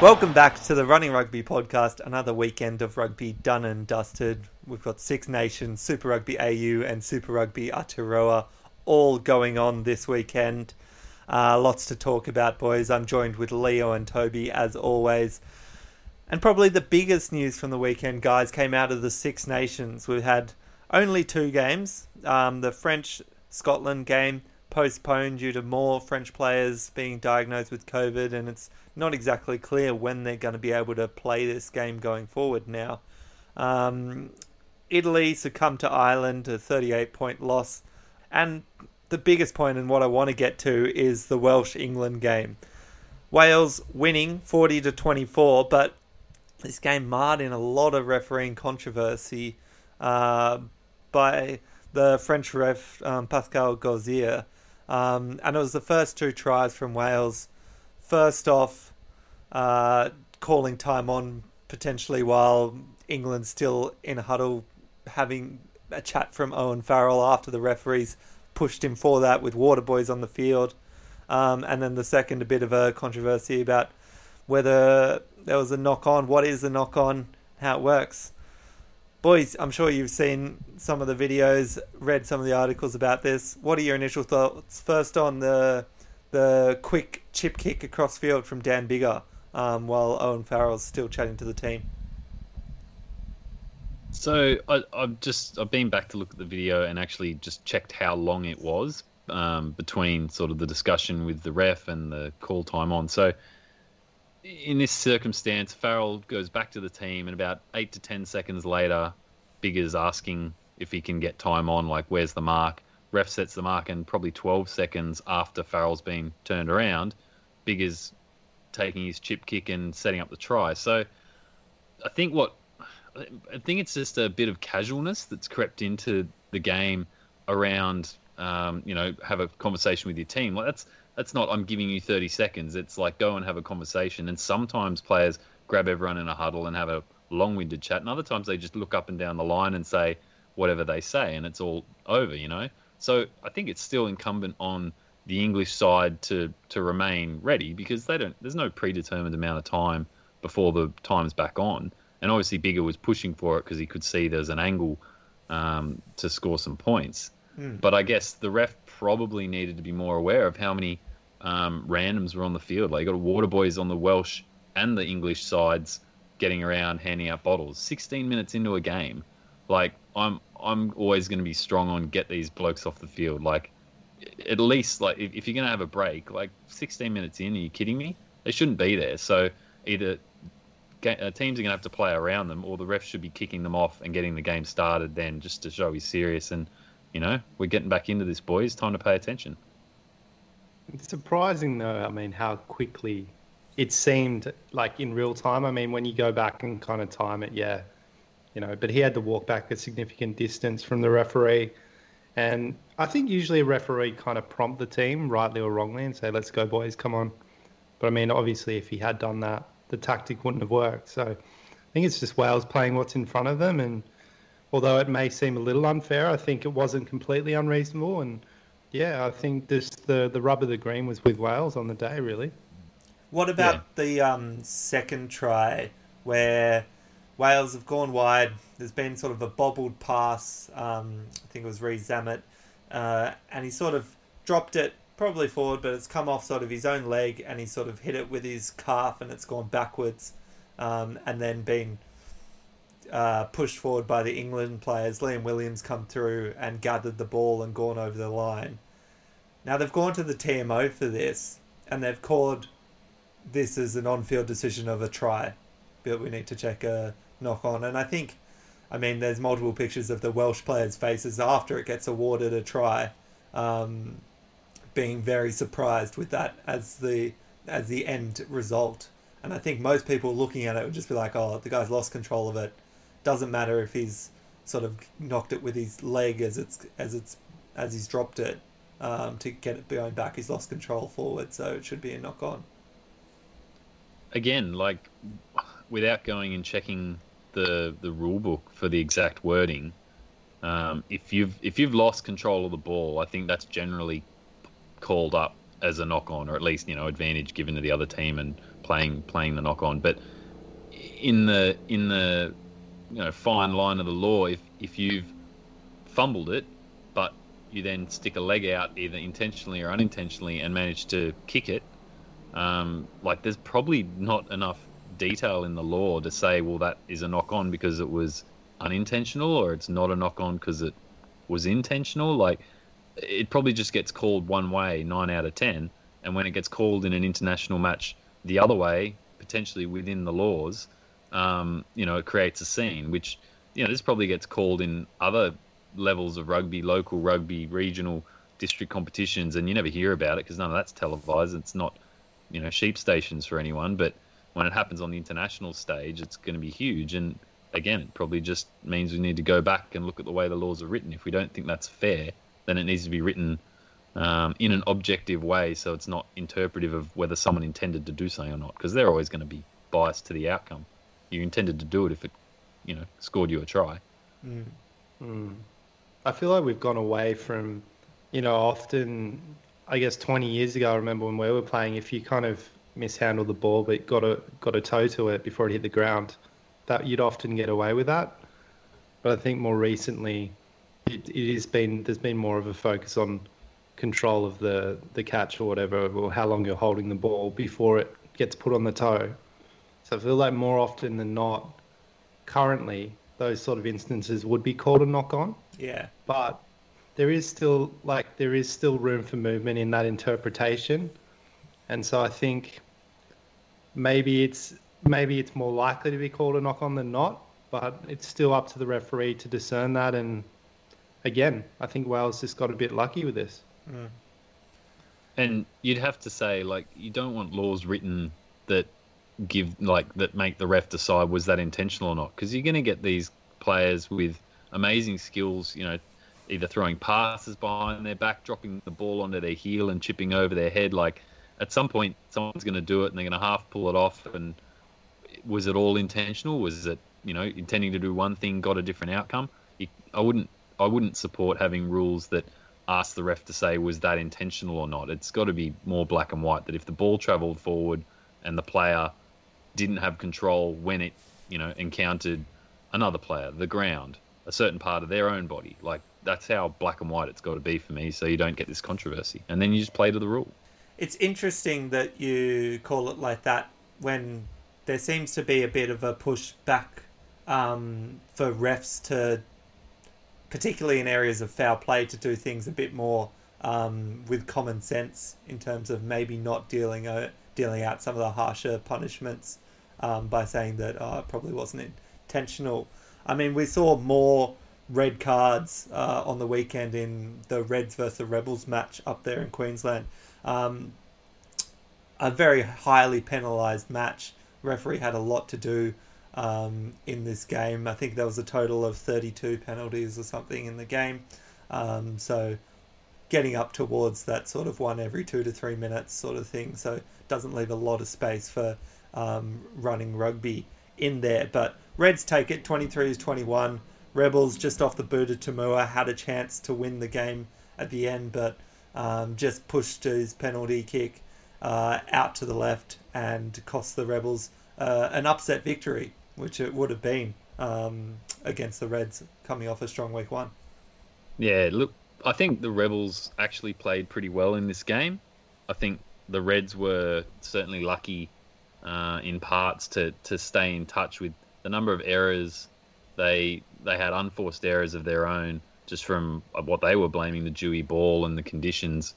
Welcome back to the Running Rugby podcast. Another weekend of rugby done and dusted. We've got Six Nations, Super Rugby AU, and Super Rugby Aotearoa all going on this weekend. Uh, lots to talk about, boys. I'm joined with Leo and Toby as always. And probably the biggest news from the weekend, guys, came out of the Six Nations. We've had only two games. Um, the French Scotland game postponed due to more French players being diagnosed with COVID, and it's not exactly clear when they're going to be able to play this game going forward now. Um, Italy succumbed to Ireland, a 38 point loss. And the biggest point and what I want to get to is the Welsh England game. Wales winning 40 to 24, but this game marred in a lot of refereeing controversy uh, by the French ref um, Pascal Gaüzère. Um, and it was the first two tries from Wales. First off, uh, calling time on potentially while England's still in a huddle having a chat from Owen Farrell after the referees pushed him for that with water boys on the field. Um, and then the second, a bit of a controversy about whether there was a knock on, what is a knock on, how it works. Boys, I'm sure you've seen some of the videos, read some of the articles about this. What are your initial thoughts? First on the the quick chip kick across field from Dan Biggar um, while Owen Farrell's still chatting to the team. So I, I've just I've been back to look at the video and actually just checked how long it was um, between sort of the discussion with the ref and the call time on. So in this circumstance, Farrell goes back to the team, and about eight to ten seconds later, Biggar's asking if he can get time on, like where's the mark. Ref sets the mark, and probably 12 seconds after Farrell's been turned around, Biggar's taking his chip kick and setting up the try. So I think what I think it's just a bit of casualness that's crept into the game around, um, you know, have a conversation with your team. Like that's that's not I'm giving you 30 seconds. It's like go and have a conversation. And sometimes players grab everyone in a huddle and have a long-winded chat, and other times they just look up and down the line and say whatever they say, and it's all over, you know. So I think it's still incumbent on the English side to to remain ready because they don't. There's no predetermined amount of time before the time's back on and obviously Biggar was pushing for it because he could see there's an angle um, to score some points. Mm. But I guess the ref probably needed to be more aware of how many um, randoms were on the field. Like you got water boys on the Welsh and the English sides getting around handing out bottles. 16 minutes into a game, like I'm I'm always going to be strong on get these blokes off the field. Like at least like if, if you're going to have a break, like 16 minutes in, are you kidding me? They shouldn't be there. So either uh, teams are going to have to play around them, or the ref should be kicking them off and getting the game started then, just to show he's serious. And you know, we're getting back into this, boys. Time to pay attention. It's surprising though. I mean, how quickly it seemed like in real time. I mean, when you go back and kind of time it, yeah, you know. But he had to walk back a significant distance from the referee, and I think usually a referee kind of prompt the team, rightly or wrongly, and say, "Let's go, boys, come on." But I mean, obviously, if he had done that, the tactic wouldn't have worked. So I think it's just Wales playing what's in front of them. And although it may seem a little unfair, I think it wasn't completely unreasonable. And yeah, I think this the the rub of the green was with Wales on the day, really. What about the um, second try where Wales have gone wide? There's been sort of a bobbled pass. Um, I think it was Rees-Zammit, uh, and he sort of dropped it probably forward, but it's come off sort of his own leg, and he sort of hit it with his calf, and it's gone backwards, um, and then been uh, pushed forward by the England players. Liam Williams come through and gathered the ball and gone over the line. Now they've gone to the TMO for this, and they've called this as an on-field decision of a try, but we need to check a knock on. And I think, I mean, there's multiple pictures of the Welsh players' faces after it gets awarded a try. Um, being very surprised with that as the as the end result. And I think most people looking at it would just be like, "Oh, the guy's lost control of it. Doesn't matter if he's sort of knocked it with his leg as it's as it's as he's dropped it um, to get it behind back. He's lost control forward, so it should be a knock on." Again, like without going and checking the the rule book for the exact wording, um, if you've if you've lost control of the ball, I think that's generally called up as a knock on, or at least you know advantage given to the other team and playing playing the knock on. But in the in the you know fine line of the law, if if you've fumbled it, but you then stick a leg out either intentionally or unintentionally and manage to kick it, um, like there's probably not enough detail in the law to say, well, that is a knock on because it was unintentional, or it's not a knock on because it was intentional. Like it probably just gets called one way nine out of ten, and when it gets called in an international match the other way, potentially within the laws, um, you know, it creates a scene. Which you know, this probably gets called in other levels of rugby, local rugby, regional, district competitions, and you never hear about it because none of that's televised. It's not, you know, sheep stations for anyone. But when it happens on the international stage, it's going to be huge. And again, it probably just means we need to go back and look at the way the laws are written. If we don't think that's fair, then it needs to be written um, in an objective way so it's not interpretive of whether someone intended to do something or not, because they're always going to be biased to the outcome. You intended to do it if it, you know, scored you a try. Mm. Mm. I feel like we've gone away from, you know, often, I guess 20 years ago, I remember when we were playing, if you kind of mishandled the ball but got a got a toe to it before it hit the ground, that you'd often get away with that. But I think more recently, it, it has been there's been more of a focus on control of the the catch or whatever, or how long you're holding the ball before it gets put on the toe. So I feel like more often than not, currently those sort of instances would be called a knock on. Yeah. But there is still like there is still room for movement in that interpretation, and so I think maybe it's maybe it's more likely to be called a knock on than not. But it's still up to the referee to discern that and again, I think Wales just got a bit lucky with this. Mm. And you'd have to say, like, you don't want laws written that give, like, that make the ref decide was that intentional or not, because you're going to get these players with amazing skills, you know, either throwing passes behind their back, dropping the ball onto their heel, and chipping over their head. Like, at some point, someone's going to do it, and they're going to half pull it off. And was it all intentional? Was it, you know, intending to do one thing, got a different outcome? I wouldn't I wouldn't support having rules that ask the ref to say was that intentional or not. It's got to be more black and white that if the ball travelled forward and the player didn't have control when it, you know, encountered another player, the ground, a certain part of their own body, like that's how black and white it's got to be for me, so you don't get this controversy, and then you just play to the rule. It's interesting that you call it like that when there seems to be a bit of a push back um, for refs to particularly in areas of foul play, to do things a bit more um, with common sense in terms of maybe not dealing uh, dealing out some of the harsher punishments um, by saying that oh, it probably wasn't intentional. I mean, we saw more red cards uh, on the weekend in the Reds versus the Rebels match up there in Queensland. Um, a very highly penalised match. Referee had a lot to do um, in this game. I think there was a total of 32 penalties or something in the game. Um, so getting up towards that sort of one every two to three minutes sort of thing. So doesn't leave a lot of space for um, running rugby in there. But Reds take it 23 to 21. Rebels just off the boot of To'omua had a chance to win the game at the end, but um, just pushed his penalty kick uh, out to the left and cost the Rebels uh, an upset victory which it would have been um, against the Reds coming off a strong week one. Yeah, look, I think the Rebels actually played pretty well in this game. I think the Reds were certainly lucky uh, in parts to, to stay in touch with the number of errors they they had unforced errors of their own just from what they were blaming the dewy ball and the conditions.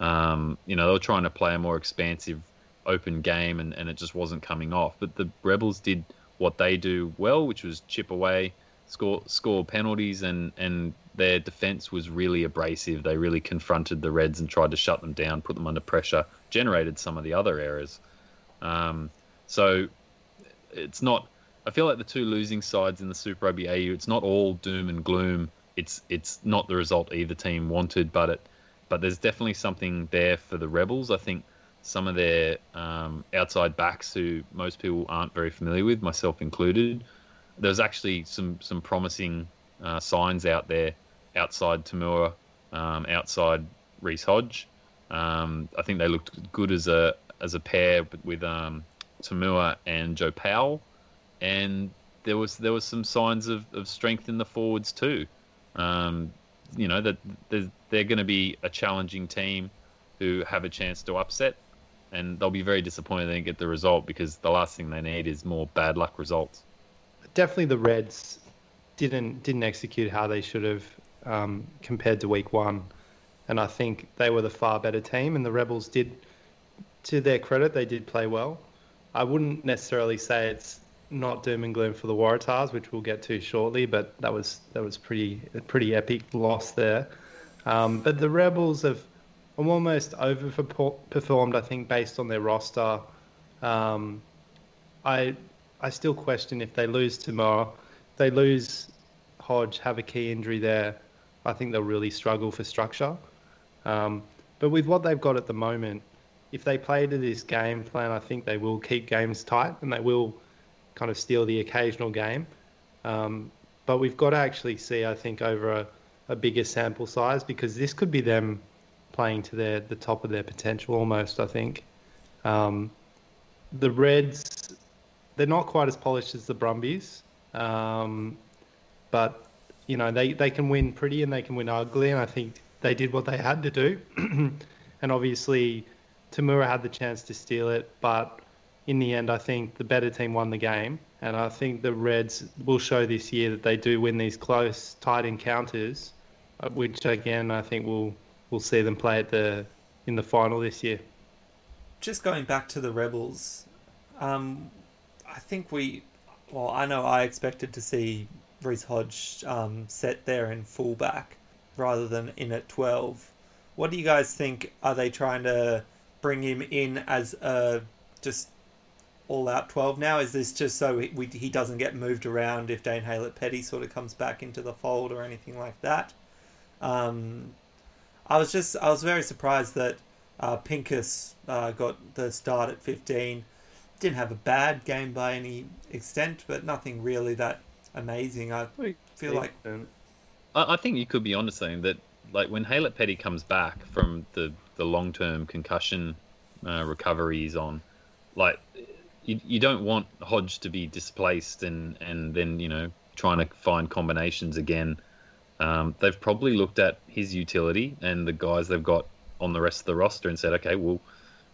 Um, you know, they were trying to play a more expansive, open game, and, and it just wasn't coming off. But the Rebels did what they do well, which was chip away score score penalties, and and their defense was really abrasive. They really confronted the Reds and tried to shut them down, put them under pressure, generated some of the other errors. Um, so it's not. I feel like the two losing sides in the Super Rugby AU, it's not all doom and gloom. It's it's not the result either team wanted, but it but there's definitely something there for the Rebels. I think some of their um, outside backs who most people aren't very familiar with, myself included. There's actually some some promising uh, signs out there outside To'omua, um, outside Reece Hodge. Um, I think they looked good as a as a pair with um, To'omua and Joe Powell, and there was there was some signs of, of strength in the forwards too. Um, you know that they're, they're going to be a challenging team who have a chance to upset, and they'll be very disappointed they didn't get the result because the last thing they need is more bad luck results. Definitely, the Reds didn't didn't execute how they should have um, compared to Week One, and I think they were the far better team, and the Rebels did, to their credit, they did play well. I wouldn't necessarily say it's not doom and gloom for the Waratahs, which we'll get to shortly, but that was that was pretty a pretty epic loss there. Um, but the Rebels have almost overperformed, I think, based on their roster. Um, I I still question if they lose tomorrow, they lose Hodge, have a key injury there. I think they'll really struggle for structure. Um, but with what they've got at the moment, if they play to this game plan, I think they will keep games tight and they will kind of steal the occasional game. Um, but we've got to actually see, I think, over a, a bigger sample size because this could be them playing to their the top of their potential almost. I think um, the Reds they're not quite as polished as the Brumbies, um, but you know they, they can win pretty and they can win ugly, and I think they did what they had to do. and obviously, To'omua had the chance to steal it, but in the end, I think the better team won the game. And I think the Reds will show this year that they do win these close, tight encounters, uh, which again I think we'll we'll see them play at the in the final this year. Just going back to the Rebels, um, I think we, well, I know I expected to see Reece Hodge um, set there in fullback rather than in at twelve. What do you guys think? Are they trying to bring him in as a just all out 12 now? Is this just so he, we, he doesn't get moved around if Dane Haylett-Petty sort of comes back into the fold or anything like that? Um, I was just I was very surprised that uh, Pincus uh, got the start at 15. Didn't have a bad game by any extent, but nothing really that amazing. I feel like I, I think you could be onto saying that like when Haylett-Petty comes back from the the long term concussion uh, recovery he's on, like you, you don't want Hodge to be displaced and, and then, you know, trying to find combinations again. Um, they've probably looked at his utility and the guys they've got on the rest of the roster and said, okay, well,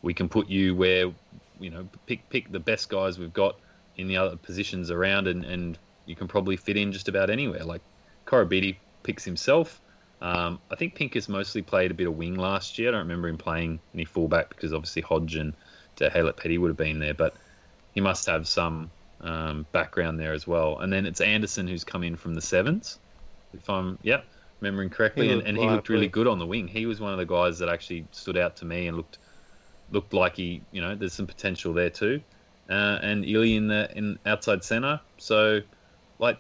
we can put you where, you know, pick pick the best guys we've got in the other positions around and, and you can probably fit in just about anywhere. Like Koroibete picks himself. Um, I think Pincus mostly played a bit of wing last year. I don't remember him playing any fullback because obviously Hodge and Haylett-Petty would have been there. But he must have some um, background there as well. And then it's Anderson who's come in from the sevens, if I'm yeah remembering correctly, and, and he looked really good on the wing. He was one of the guys that actually stood out to me and looked looked like he you know there's some potential there too. Uh, and Ili in the in outside center, so like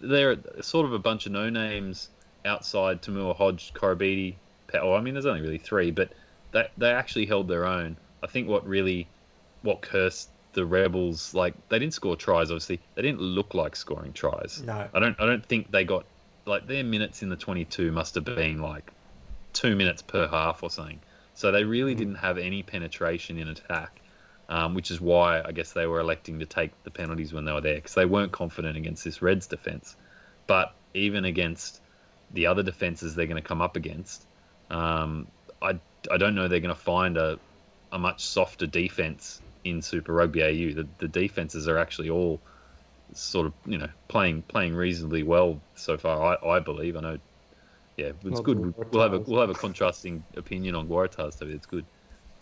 they're sort of a bunch of no names outside To'omua Hodge, Koroibete. Well, I mean, there's only really three, but they they actually held their own. I think what really what cursed the Rebels like they didn't score tries. Obviously, they didn't look like scoring tries. No, I don't. I don't think they got like their minutes in the 22 must have been like two minutes per half or something. So they really mm-hmm. didn't have any penetration in attack, um, which is why I guess they were electing to take the penalties when they were there because they weren't confident against this Reds defense. But even against the other defenses they're going to come up against, um, I I don't know they're going to find a a much softer defense in Super Rugby AU. The, the defenses are actually all sort of you know playing playing reasonably well so far. I, I believe. I know. Yeah, it's Not good. We'll have a we'll have a contrasting opinion on Waratahs, so it's good.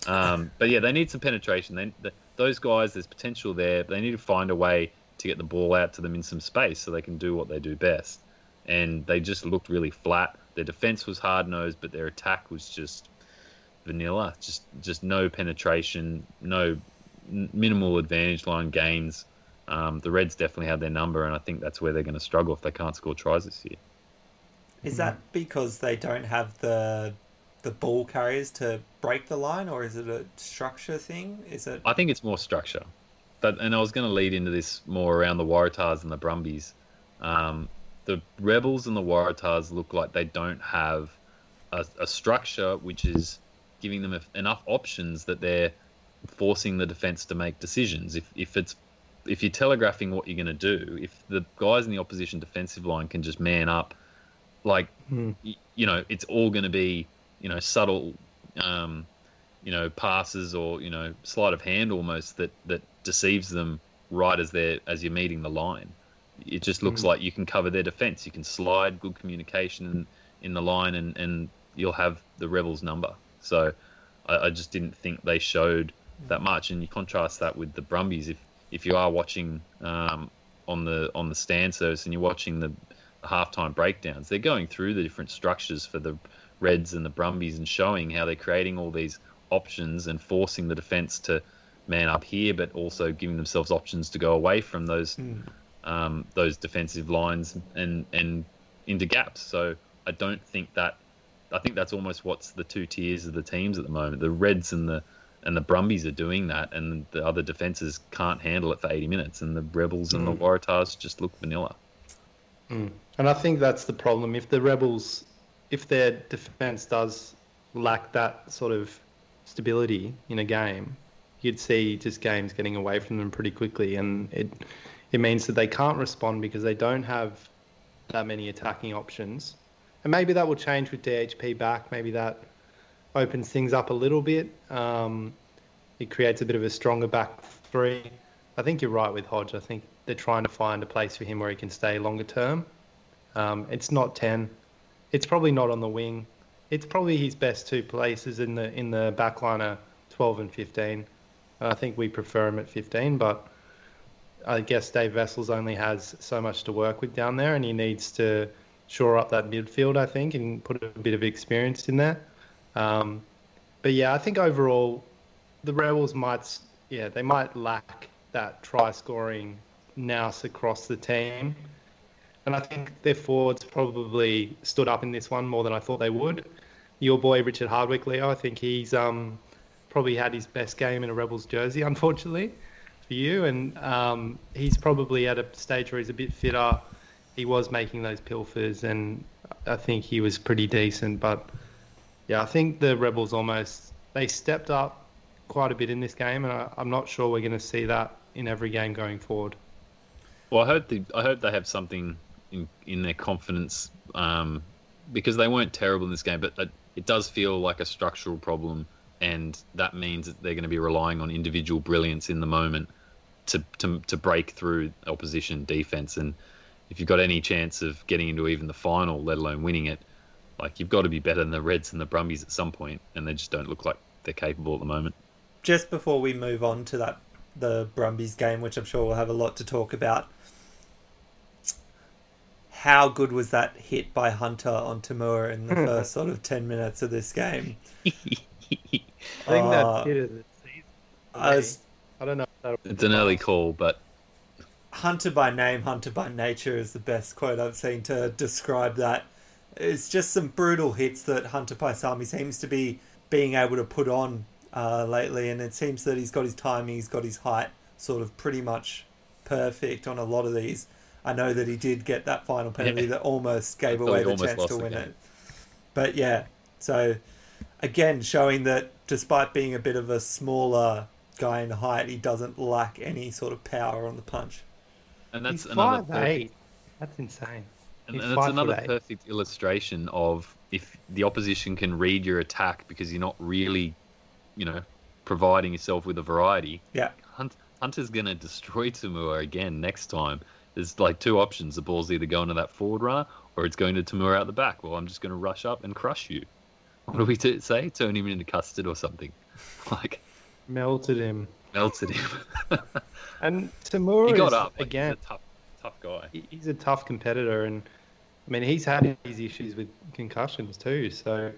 Um, but yeah, they need some penetration. They, the, those guys, there's potential there. They need to find a way to get the ball out to them in some space so they can do what they do best. And they just looked really flat. Their defense was hard nosed, but their attack was just vanilla. Just just no penetration, no minimal advantage line gains. Um, the Reds definitely have their number, and I think that's where they're going to struggle if they can't score tries this year. Is that because they don't have the the ball carriers to break the line, or is it a structure thing? Is it? I think it's more structure. But and I was going to lead into this more around the Waratahs and the Brumbies. Um, the Rebels and the Waratahs look like they don't have a, a structure which is giving them enough options that they're forcing the defense to make decisions. If if it's if you're telegraphing what you're going to do, if the guys in the opposition defensive line can just man up, like y- you know, it's all going to be you know subtle, um, you know, passes or you know sleight of hand almost that that deceives them right as they're as you're meeting the line. It just looks like you can cover their defense. You can slide good communication in, in the line, and and you'll have the rebels number. So I, I just didn't think they showed that much. And you contrast that with the Brumbies. If if you are watching um, on the on the Stan service and you're watching the halftime breakdowns, they're going through the different structures for the Reds and the Brumbies and showing how they're creating all these options and forcing the defence to man up here, but also giving themselves options to go away from those um, those defensive lines and and into gaps. So I don't think that I think that's almost what's the two tiers of the teams at the moment. The Reds and the and the Brumbies are doing that, and the other defenses can't handle it for 80 minutes, and the Rebels and the Waratahs just look vanilla. And I think that's the problem. If the Rebels, if their defense does lack that sort of stability in a game, you'd see just games getting away from them pretty quickly, and it it means that they can't respond because they don't have that many attacking options. And maybe that will change with DHP back. Maybe that opens things up a little bit. Um, it creates a bit of a stronger back three. I think you're right with Hodge. I think they're trying to find a place for him where he can stay longer term. Um, it's not ten. It's probably not on the wing. It's probably his best two places in the in the backline are twelve and fifteen. I think we prefer him at fifteen, but I guess Dave Wessels only has so much to work with down there, and he needs to shore up that midfield. I think and put a bit of experience in there. Um, but yeah, I think overall the Rebels might, yeah, they might lack that try scoring nous across the team. And I think their forwards probably stood up in this one more than I thought they would. Your boy Richard Hardwick, Leo, I think he's um, probably had his best game in a Rebels jersey, unfortunately for you. And um, he's probably at a stage where he's a bit fitter. He was making those pilfers, and I think he was pretty decent. But yeah, I think the Rebels almost they stepped up quite a bit in this game, and I, I'm not sure we're going to see that in every game going forward. Well, I hope they, I hope they have something in in their confidence um, because they weren't terrible in this game, but it does feel like a structural problem, and that means that they're going to be relying on individual brilliance in the moment to to to break through opposition defense. And if you've got any chance of getting into even the final, let alone winning it, like you've got to be better than the Reds and the Brumbies at some point, and they just don't look like they're capable at the moment. Just before we move on to that the Brumbies game, which I'm sure we'll have a lot to talk about. How good was that hit by Hunter on To'omua in the first sort of ten minutes of this game? I think Uh, that's it of the season. I was I don't know. if that'll It's an early call, but Hunter by name, Hunter by nature is the best quote I've seen to describe that. It's just some brutal hits that Hunter Paisami seems to be being able to put on uh, lately, and it seems that he's got his timing, he's got his height sort of pretty much perfect on a lot of these. I know that he did get that final penalty Yeah. that almost gave away the chance to win it. But yeah, so again, showing that despite being a bit of a smaller guy in height, he doesn't lack any sort of power on the punch. and that's He's another five perfect- eight. That's insane. And, He's and it's five another perfect illustration of if the opposition can read your attack because you're not really, you know, providing yourself with a variety. Yeah. Hunt, Hunter's going to destroy To'omua again next time. There's like two options. The ball's either going to that forward runner or it's going to To'omua out the back. Well, I'm just going to rush up and crush you. What do we t- say? Turn him into custard or something. Like, Melted him. melted him. and To'omua he got up like, again. He's a tough, tough guy. He's a tough competitor, and I mean he's had his issues with concussions too. So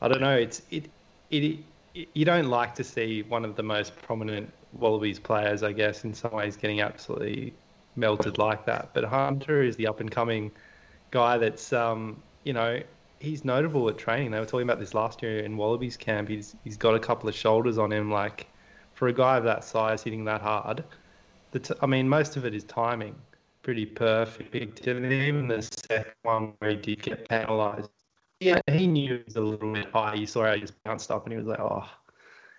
I don't know. It's it it, it you don't like to see one of the most prominent Wallabies players, I guess, in some ways getting absolutely melted like that. But Hunter is the up and coming guy that's um, you know he's notable at training. They were talking about this last year in Wallabies camp. He's he's got a couple of shoulders on him. Like for a guy of that size hitting that hard, the t- I mean most of it is timing. Pretty perfect. And even the second one where he did get penalised, yeah, he knew it was a little bit high. You saw how he just bounced up and he was like, oh.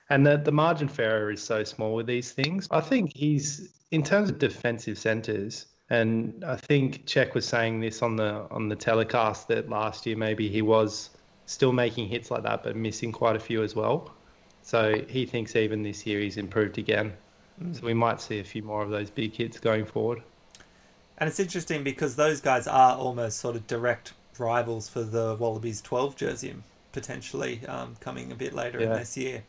And the, the margin for error is so small with these things. I think he's, in terms of defensive centres, and I think Czech was saying this on the on the telecast that last year maybe he was still making hits like that, but missing quite a few as well. So he thinks even this year he's improved again. Mm. So we might see a few more of those big hits going forward. And it's interesting because those guys are almost sort of direct rivals for the Wallabies 12 jersey, potentially um, coming a bit later yeah. in this year.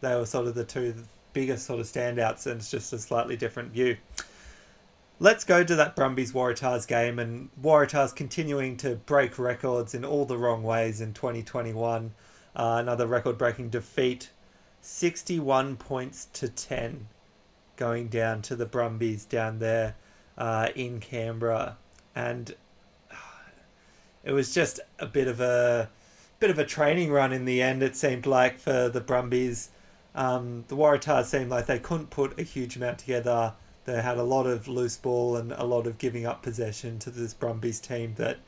They were sort of the two biggest sort of standouts, and it's just a slightly different view. Let's go to that Brumbies Waratahs game, and Waratahs continuing to break records in all the wrong ways in 2021. Uh, another record breaking defeat 61 points to 10 going down to the Brumbies down there uh, in Canberra. And it was just a bit of a bit of a training run in the end, it seemed like, for the Brumbies. Um, the Waratahs seemed like they couldn't put a huge amount together they had a lot of loose ball and a lot of giving up possession to this Brumbies team that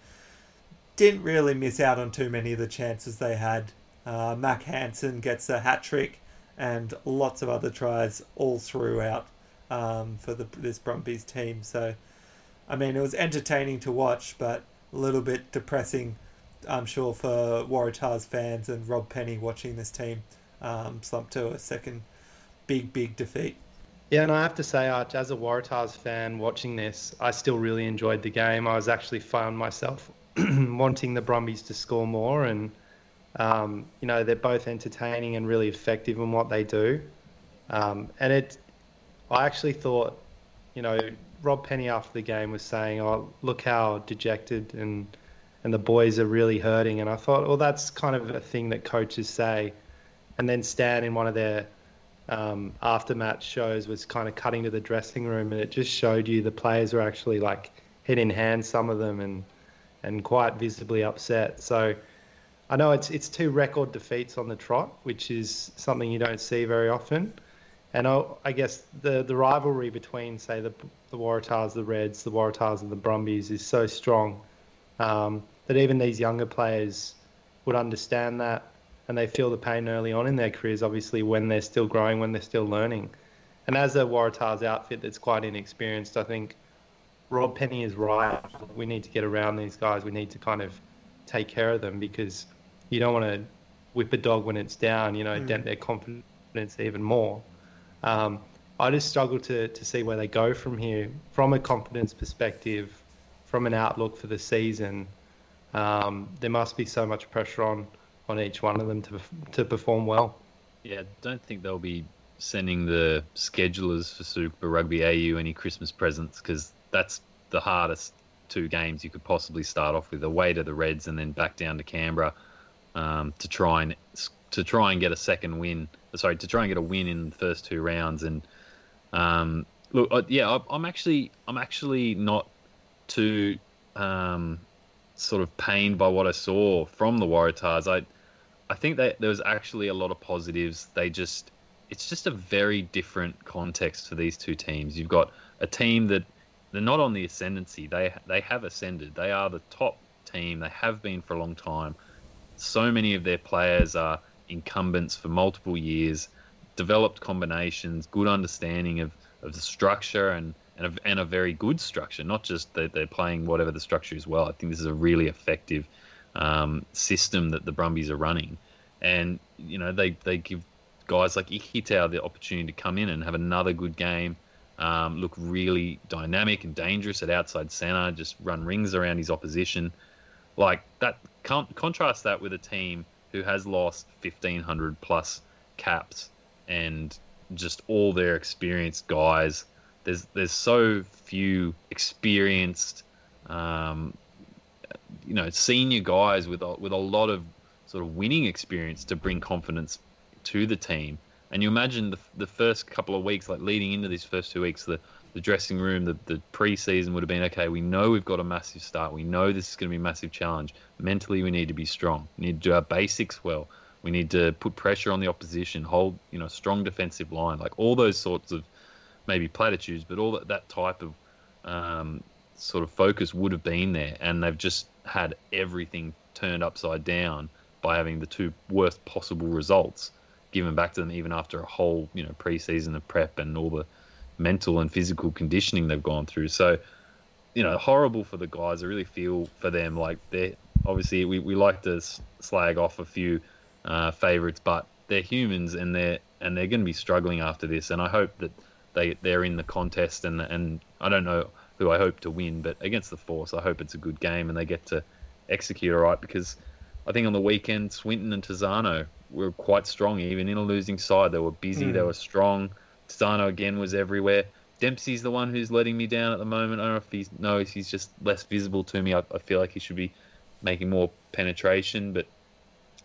didn't really miss out on too many of the chances they had. Uh, Mack Hansen gets a hat trick and lots of other tries all throughout um, for the, this Brumbies team. So, I mean, it was entertaining to watch, but a little bit depressing, I'm sure, for Waratahs fans and Rob Penney watching this team um, slump to a second big, big defeat. Yeah, and I have to say, Arch, as a Waratahs fan watching this, I still really enjoyed the game. I was actually found myself wanting the Brumbies to score more, and um, you know they're both entertaining and really effective in what they do. Um, and it, I actually thought, you know, Rob Penney after the game was saying, "Oh, look how dejected and and the boys are really hurting." And I thought, well, that's kind of a thing that coaches say. And then Stan in one of their um, aftermatch shows was kind of cutting to the dressing room, and it just showed you the players were actually like head in hand, some of them, and and quite visibly upset. So I know it's it's two record defeats on the trot, which is something you don't see very often. And I, I guess the the rivalry between say the the Waratahs, the Reds, the Waratahs, and the Brumbies is so strong um, that even these younger players would understand that and they feel the pain early on in their careers, obviously, when they're still growing, when they're still learning. And as a Waratahs outfit that's quite inexperienced, I think Rob Penney is right. We need to get around these guys. We need to kind of take care of them because you don't want to whip a dog when it's down, you know, mm. dent their confidence even more. Um, I just struggle to, to see where they go from here from a confidence perspective, from an outlook for the season. Um, there must be so much pressure on on each one of them to to perform well. Yeah, don't think they'll be sending the schedulers for Super Rugby AU any Christmas presents because that's the hardest two games you could possibly start off with away to the Reds and then back down to Canberra um, to try and to try and get a second win. Sorry, to try and get a win in the first two rounds. And um, look, yeah, I'm actually I'm actually not too um, sort of pained by what I saw from the Waratahs. I I think that there was actually a lot of positives. They just it's just a very different context for these two teams. You've got a team that they're not on the ascendancy. They they have ascended. They are the top team. They have been for a long time. So many of their players are incumbents for multiple years, developed combinations, good understanding of, of the structure and, and, a, and a very good structure, not just that they're playing whatever the structure is well. I think this is a really effective um, system that the Brumbies are running, and you know they they give guys like Ikitau the opportunity to come in and have another good game. Um, look really dynamic and dangerous at outside centre, just run rings around his opposition. Like that, con- contrast that with a team who has lost 1,500 plus caps and just all their experienced guys. There's there's so few experienced, um, you know, senior guys with a, with a lot of sort of winning experience to bring confidence to the team. And you imagine the the first couple of weeks, like leading into these first two weeks, the the dressing room, the, the preseason would have been okay. We know we've got a massive start. We know this is going to be a massive challenge. Mentally, we need to be strong. We need to do our basics well. We need to put pressure on the opposition, hold you know strong defensive line, like all those sorts of maybe platitudes, but all that, that type of um, sort of focus would have been there, and they've just had everything turned upside down by having the two worst possible results given back to them, even after a whole you know preseason of prep and all the mental and physical conditioning they've gone through. So, you know, horrible for the guys. I really feel for them. Like they're obviously we, we like to slag off a few uh, favorites, but they're humans and they're and they're going to be struggling after this. And I hope that they they're in the contest and and I don't know who I hope to win, but against the Force, I hope it's a good game and they get to execute all right because I think on the weekend Swinton and Tizzano were quite strong, even in a losing side. They were busy, mm. they were strong. Tizzano again was everywhere. Dempsey's the one who's letting me down at the moment. I don't know if he's no, he's just less visible to me. I, I feel like he should be making more penetration, but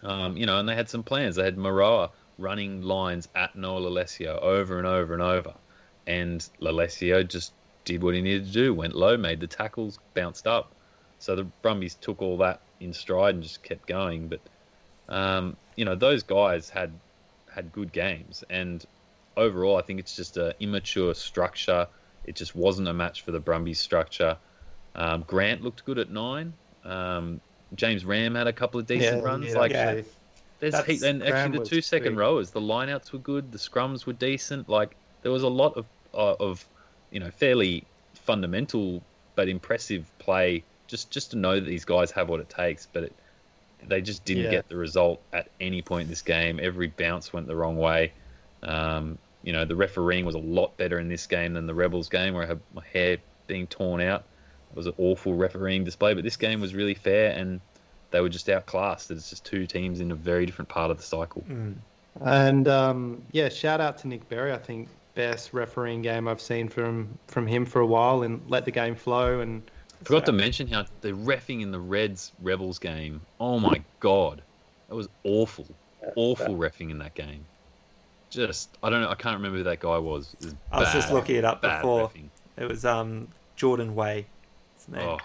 um, you know, and they had some plans. They had Moroa running lines at Noah Lolesio over and over and over, and Lolesio just did what he needed to do. Went low, made the tackles, bounced up. So the Brumbies took all that in stride and just kept going. But um, you know, those guys had had good games, and overall, I think it's just an immature structure. It just wasn't a match for the Brumbies structure. Um, Grant looked good at nine. Um, James Ramm had a couple of decent yeah, runs. Yeah, like yeah. there's heat, and actually the two second rowers, the lineouts were good, the scrums were decent. Like there was a lot of uh, of you know fairly fundamental but impressive play. Just just to know that these guys have what it takes, but it, they just didn't Yeah. get the result at any point in this game. Every bounce went the wrong way. Um, you know, the refereeing was a lot better in this game than the Rebels game, where I had my hair being torn out. It was an awful refereeing display, but this game was really fair, and they were just outclassed. It's just two teams in a very different part of the cycle. Mm. And um, yeah, shout out to Nick Berry. I think best refereeing game I've seen from from him for a while, and let the game flow. And Forgot to mention how the refing in the Reds Rebels game. Oh my god, that was awful, awful refing in that game. Just I don't know. I can't remember who that guy was. It was I was just looking it up before. reffing. It was um Jordan Way. His name. Oh,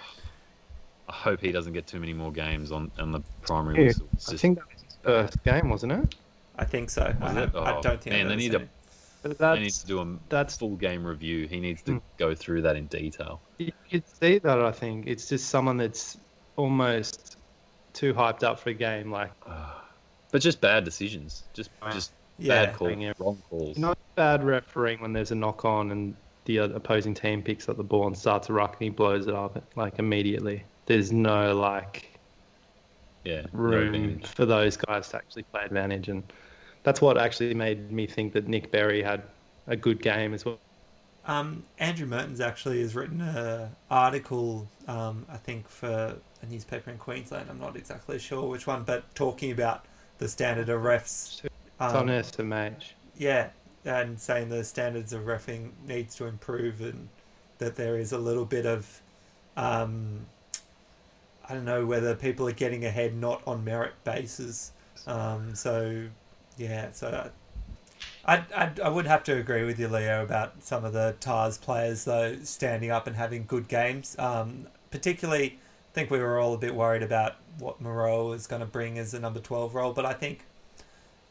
I hope he doesn't get too many more games on on the primary Yeah, whistle. It's I think that was his first game, wasn't it? I think so. I, it? I Oh, don't think man, I've they need seen to- it. But They need to do a that's- full game review. He needs to Mm. go through that in detail. you could see that. I think it's just someone that's almost too hyped up for a game. Like But just bad decisions. Just just Yeah. bad calls, Yeah. wrong calls. not bad refereeing when there's a knock on and the opposing team picks up the ball and starts a ruck and he blows it up like immediately. There's no like yeah, room advantage. for those guys to actually play advantage, and that's what actually made me think that Nick Berry had a good game as well. Um, Andrew Mehrtens actually has written an article, um, I think, for a newspaper in Queensland. I'm not exactly sure which one, but talking about the standard of refs. It's on Um, SMH. yeah, and saying the standards of refing needs to improve and that there is a little bit of, um, I don't know whether people are getting ahead not on merit basis. Um, so, yeah, so I, I, I would have to agree with you, Leo, about some of the Tahs players though standing up and having good games. Um, particularly, I think we were all a bit worried about what Moreau is going to bring as a number twelve role, but I think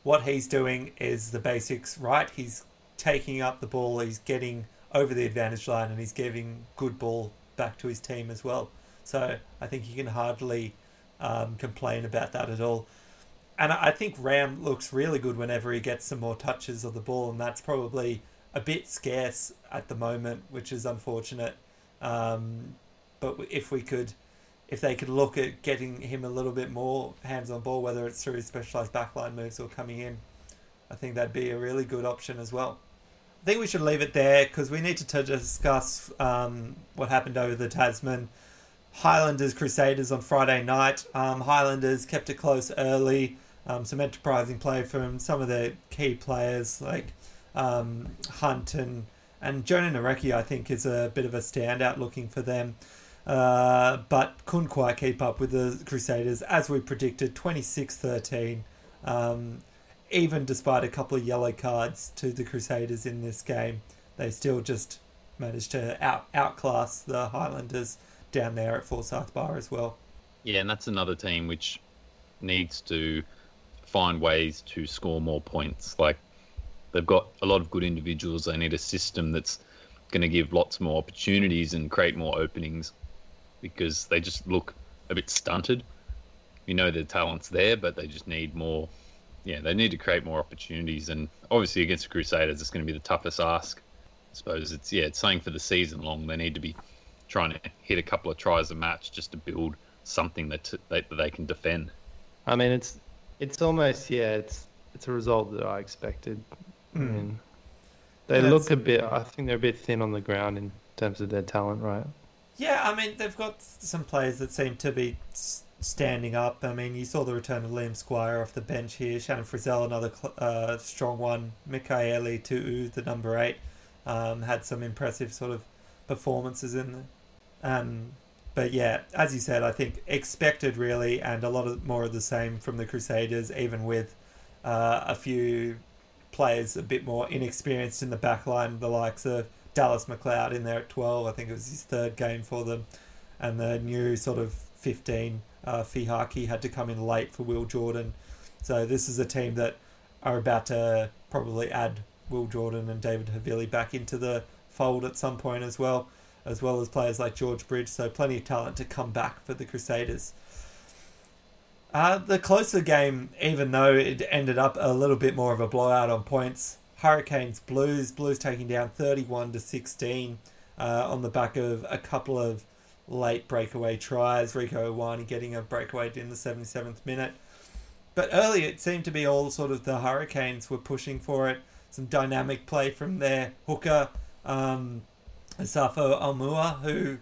what he's doing is the basics right. He's taking up the ball, he's getting over the advantage line, and he's giving good ball back to his team as well. So I think you can hardly um, complain about that at all. And I think Ramm looks really good whenever he gets some more touches of the ball, and that's probably a bit scarce at the moment, which is unfortunate. Um, but if we could, if they could look at getting him a little bit more hands on ball, whether it's through his specialized backline moves or coming in, I think that'd be a really good option as well. I think we should leave it there because we need to discuss um, what happened over the Tasman. Highlanders Crusaders on Friday night. Um, Highlanders kept it close early. Um, some enterprising play from some of the key players like um, Hunt and and Jona Nareki, I think, is a bit of a standout looking for them. Uh, but couldn't quite keep up with the Crusaders, as we predicted, 26 13. Um, even despite a couple of yellow cards to the Crusaders in this game, they still just managed to out outclass the Highlanders down there at Forsyth Barr as well. Yeah, and that's another team which needs to find ways to score more points. Like they've got a lot of good individuals. They need a system that's going to give lots more opportunities and create more openings because they just look a bit stunted. You know their talent's there, but they just need more. Yeah, they need to create more opportunities, and obviously against the Crusaders, it's going to be the toughest ask. I suppose it's yeah, it's saying for the season long. They need to be trying to hit a couple of tries a match just to build something that, that they can defend. I mean, it's it's almost yeah, it's it's a result that I expected. I hmm. mean, they yeah, look a bit. I think they're a bit thin on the ground in terms of their talent, right? Yeah, I mean they've got some players that seem to be standing up. I mean, you saw the return of Liam Squire off the bench here. Shannon Frizzell, another uh, strong one. Mikaele Tu'u, the number eight, um, had some impressive sort of performances in there. Um, but yeah, as you said, I think expected really, and a lot of more of the same from the Crusaders, even with uh, a few players a bit more inexperienced in the back line, the likes of Dallas McLeod in there at 12. I think it was his third game for them. And the new sort of 15, uh, Fihaki, had to come in late for Will Jordan. So this is a team that are about to probably add Will Jordan and David Havili back into the fold at some point as well as well as players like George Bridge. So plenty of talent to come back for the Crusaders. Uh, the closer game, even though it ended up a little bit more of a blowout on points, Hurricanes Blues, Blues taking down 31 to 16 uh, on the back of a couple of late breakaway tries. Rieko Ioane getting a breakaway in the 77th minute. But earlier it seemed to be all sort of the Hurricanes were pushing for it. Some dynamic play from their hooker. Um, Asafo Aumua, who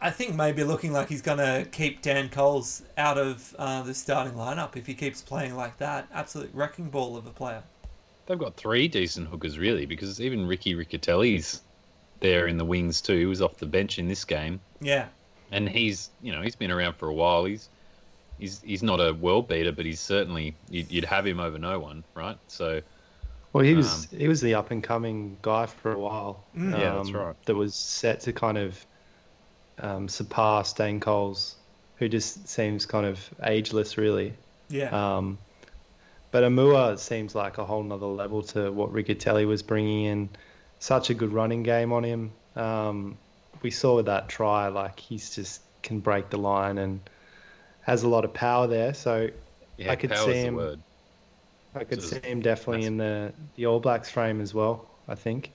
I think may be looking like he's going to keep Dan Coles out of uh, the starting lineup if he keeps playing like that. Absolute wrecking ball of a player. They've got three decent hookers, really, because even Ricky Riccitelli's there in the wings too. He was off the bench in this game. Yeah. And he's, you know, he's been around for a while. He's he's he's not a world beater, but he's certainly you'd have him over no one, right? So well, he was um, he was the up and coming guy for a while. Mm. Um, yeah, that's right. That was set to kind of um, surpass Dane Coles, who just seems kind of ageless, really. Yeah. Um, but Aumua seems like a whole nother level to what Riccitelli was bringing in. Such a good running game on him. Um, we saw with that try, like he's just can break the line and has a lot of power there. So yeah, I could see him. I could so see him definitely in the, the All Blacks frame as well, I think.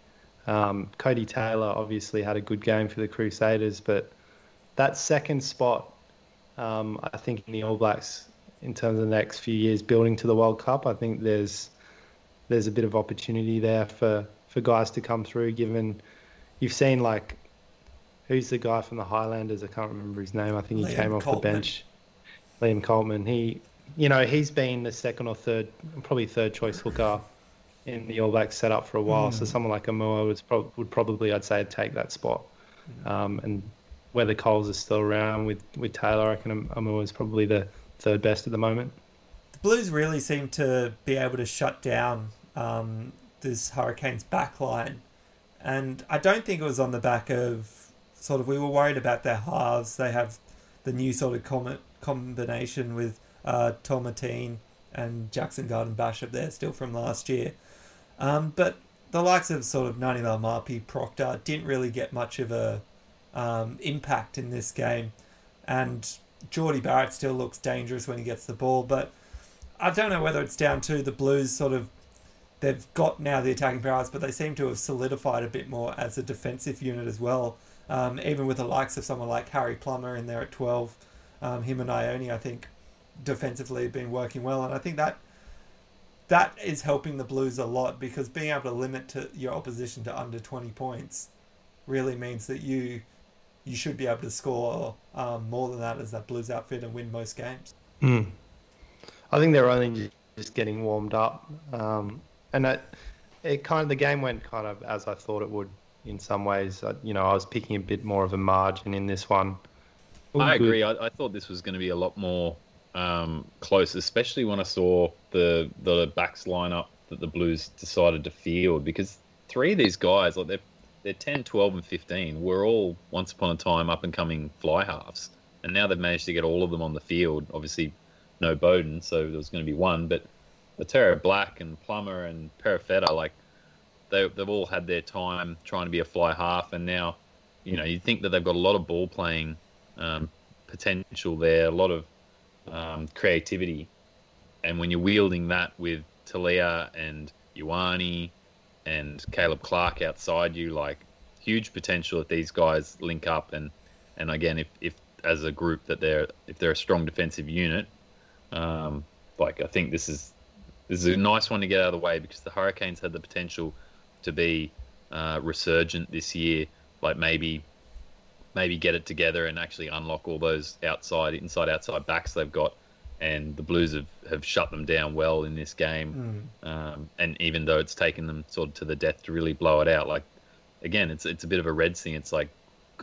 Um, Codie Taylor obviously had a good game for the Crusaders, but that second spot, um, I think in the All Blacks, in terms of the next few years building to the World Cup, I think there's there's a bit of opportunity there for, for guys to come through. Given you've seen like who's the guy from the Highlanders? I can't remember his name. I think he Liam came off Coltman. the bench. Liam Coltman. He you know, he's been the second or third, probably third choice hooker in the All Blacks setup for a while. Mm. So someone like Aumua would, pro- would probably, I'd say, take that spot. Um, and whether Coles is still around with, with Taylor, I reckon Aumua is probably the third best at the moment. The Blues really seem to be able to shut down um, this Hurricanes back line. And I don't think it was on the back of sort of, we were worried about their halves. They have the new sort of com- combination with uh, Taumateine and Jackson Garden Bachop there still from last year. Um, but the likes of sort of Ngani Laumape, Proctor didn't really get much of a um, impact in this game. And Jordie Barrett still looks dangerous when he gets the ball, but I don't know whether it's down to the Blues sort of they've got now the attacking powers, but they seem to have solidified a bit more as a defensive unit as well. Um, even with the likes of someone like Harry Plummer in there at 12, um, him and Ioane, I think, defensively been working well, and I think that that is helping the Blues a lot because being able to limit to your opposition to under twenty points really means that you you should be able to score um, more than that as that Blues outfit and win most games. Mm. I think they're only just getting warmed up, um, and that it kind of the game went kind of as I thought it would in some ways. I, you know, I was picking a bit more of a margin in this one. All I agree. I, I thought this was going to be a lot more um, close, especially when I saw the the backs line up that the Blues decided to field because three of these guys, like they're they're 10, 12, and 15, were all once upon a time up and coming fly halves, and now they've managed to get all of them on the field. Obviously, no Beauden, so there was going to be one, but Latera Black and Plummer and Perofeta, like they they've all had their time trying to be a fly half, and now, you know, you think that they've got a lot of ball playing um, potential there, a lot of um, creativity, and when you're wielding that with Telea and Ioane and Caleb Clarke outside you, like huge potential if these guys link up and and again if, if as a group that they're if they're a strong defensive unit, um, like I think this is this is a nice one to get out of the way because the Hurricanes had the potential to be uh, resurgent this year. Like maybe maybe get it together and actually unlock all those outside inside outside backs they've got. And the Blues have, have shut them down well in this game. Um, and even though it's taken them sort of to the death to really blow it out, like again, it's it's a bit of a Reds thing. It's like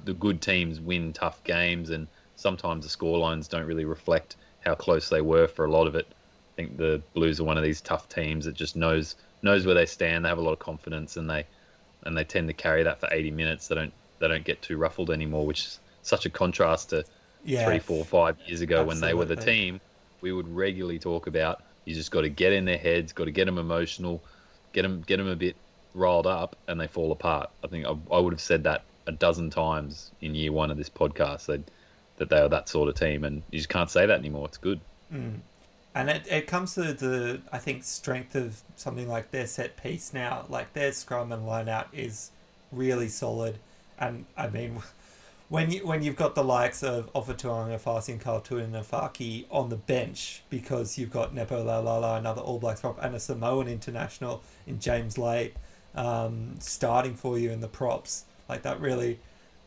the good teams win tough games, and sometimes the scorelines don't really reflect how close they were for a lot of it. I think the Blues are one of these tough teams that just knows knows where they stand. They have a lot of confidence, and they and they tend to carry that for 80 minutes. They don't they don't get too ruffled anymore, which is such a contrast to Yeah. three, four, five years ago when they were the team we would regularly talk about. You just got to get in their heads, got to get them emotional, get them get them a bit riled up, and they fall apart. I think I, I would have said that a dozen times in year one of this podcast that that they are that sort of team, and you just can't say that anymore. It's good. Mm. And it, it comes to the, I think, strength of something like their set piece now. Like their scrum and line out is really solid. And I mean, when you when you've got the likes of Ofa Tu'ungafasi, and Karl Tu'inukuafe on the bench because you've got Nepo Laulala, another All Blacks prop, and a Samoan international in James Lay um, starting for you in the props, like that really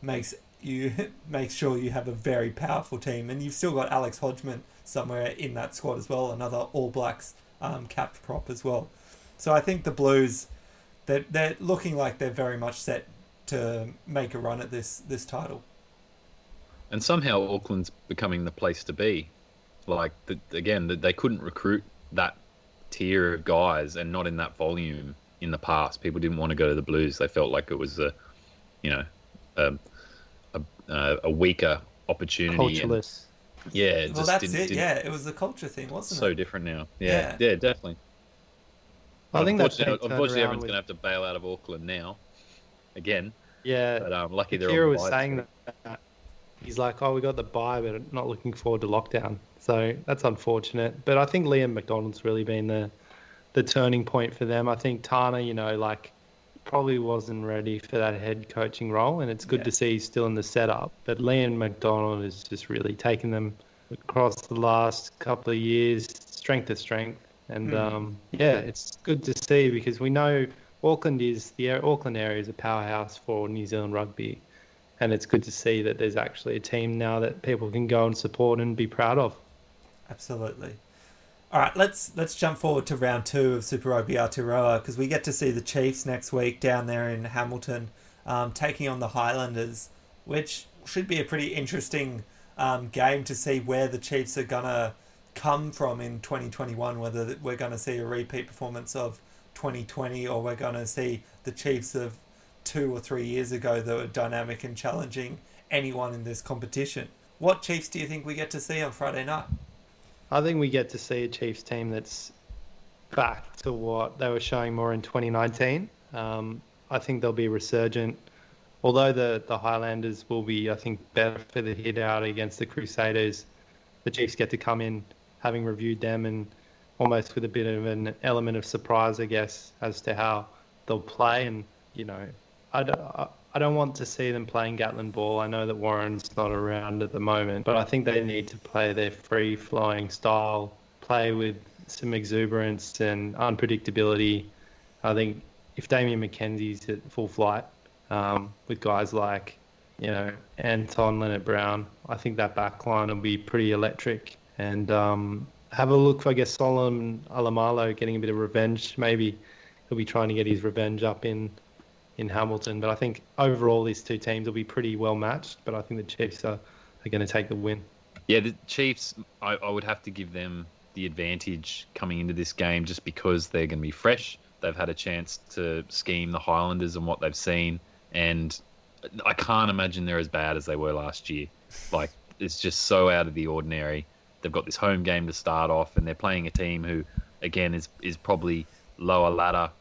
makes you make sure you have a very powerful team, and you've still got Alex Hodgman somewhere in that squad as well, another All Blacks um, capped prop as well. So I think the Blues, they're, they're looking like they're very much set to make a run at this this title. And somehow Auckland's becoming the place to be. Like the, again, the, they couldn't recruit that tier of guys, and not in that volume in the past. People didn't want to go to the Blues. They felt like it was a, you know, a a, a weaker opportunity. and- Cultureless. yeah, it well, just that's didn't, it. didn't- Yeah, it was the culture thing, wasn't so it? So different now. Yeah, yeah, definitely. I think that's unfortunately, been unfortunately everyone's with- going to have to bail out of Auckland now, again. Yeah, But um, lucky they're Kira on was bye. saying that he's like, "Oh, we got the buy, but not looking forward to lockdown." So that's unfortunate. But I think Leon MacDonald's really been the the turning point for them. I think Tana, you know, like probably wasn't ready for that head coaching role, and it's good Yeah. to see he's still in the setup. But Leon MacDonald has just really taken them across the last couple of years, strength to strength. And Mm. um, yeah, it's good to see because we know Auckland is the Auckland area is a powerhouse for New Zealand rugby, and it's good to see that there's actually a team now that people can go and support and be proud of. Absolutely. All right, let's let's jump forward to round two of Super Rugby Aotearoa because we get to see the Chiefs next week down there in Hamilton, um, taking on the Highlanders, which should be a pretty interesting um, game to see where the Chiefs are gonna come from in 2021. Whether we're gonna see a repeat performance of 2020 or we're gonna see the Chiefs of two or three years ago that were dynamic and challenging anyone in this competition. What Chiefs do you think we get to see on Friday night? I think we get to see a Chiefs team that's back to what they were showing more in 2019. Um, I think they'll be resurgent. Although the, the Highlanders will be, I think, better for the hit out against the Crusaders, the Chiefs get to come in having reviewed them and almost with a bit of an element of surprise, I guess, as to how they'll play. And, you know, I don't, I- don't want to see them playing Gatland ball. I know that Warren's not around at the moment, but I think they need to play their free flowing style, play with some exuberance and unpredictability. I think if Damian McKenzie's at full flight um, with guys like, you know, Anton Lienert-Brown, I think that back line will be pretty electric. And um, have a look I guess, Solomon Alaimalo getting a bit of revenge, maybe he'll be trying to get his revenge up in in Hamilton. But I think overall these two teams will be pretty well matched. But I think the Chiefs are, are going to take the win. Yeah, the Chiefs, I, I would have to give them the advantage coming into this game just because they're going to be fresh. They've had a chance to scheme the Highlanders and what they've seen, and I can't imagine they're as bad as they were last year. Like it's just so out of the ordinary. They've got this home game to start off, and they're playing a team who, again, is is probably lower ladder,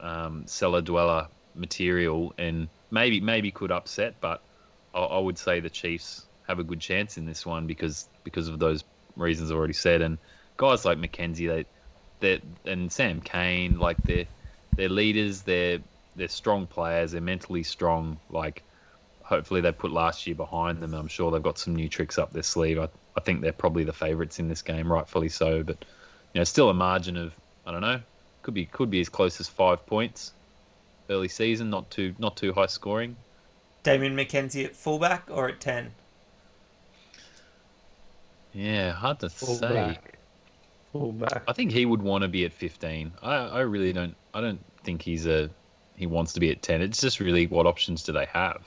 um, cellar dweller material, and maybe maybe could upset. But I, I would say the Chiefs have a good chance in this one because because of those reasons already said, and guys like McKenzie, they they and Sam Cane, like they're they're leaders, they're they're strong players, they're mentally strong. Like hopefully they put last year behind them. I'm sure they've got some new tricks up their sleeve. I, I think they're probably the favourites in this game, rightfully so. But you know, still a margin of I don't know, could be could be as close as five points early season. Not too not too high scoring. Damian McKenzie at fullback or at ten? Yeah, hard to Fullback. say. Fullback. I think he would want to be at 15. I, I really don't. I don't think he's a. He wants to be at 10. It's just really what options do they have?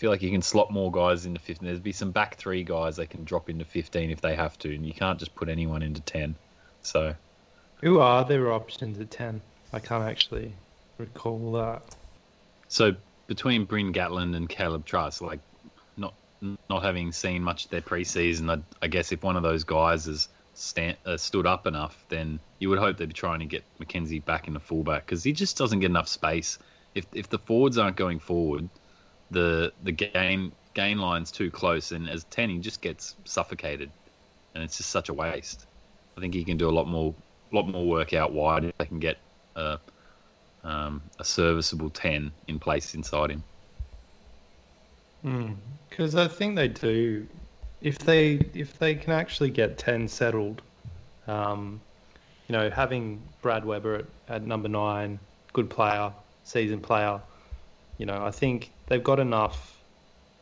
Feel like you can slot more guys into 15. There'd be some back three guys they can drop into 15 if they have to, and you can't just put anyone into 10. So Who are their options at ten? I can't actually recall that. So between Bryn Gatland and Kaleb Trask, like not not having seen much of their preseason, I, I guess if one of those guys has stand, uh, stood up enough, then you would hope they'd be trying to get McKenzie back in the fullback because he just doesn't get enough space. If if the forwards aren't going forward, the the gain gain line's too close, and as ten he just gets suffocated, and it's just such a waste. I think he can do a lot more lot more work out wide if they can get a um, a serviceable ten in place inside him. Because I think they do. If they if they can actually get ten settled, um, you know, having Brad Weber at, at number nine, good player, seasoned player, you know, I think they've got enough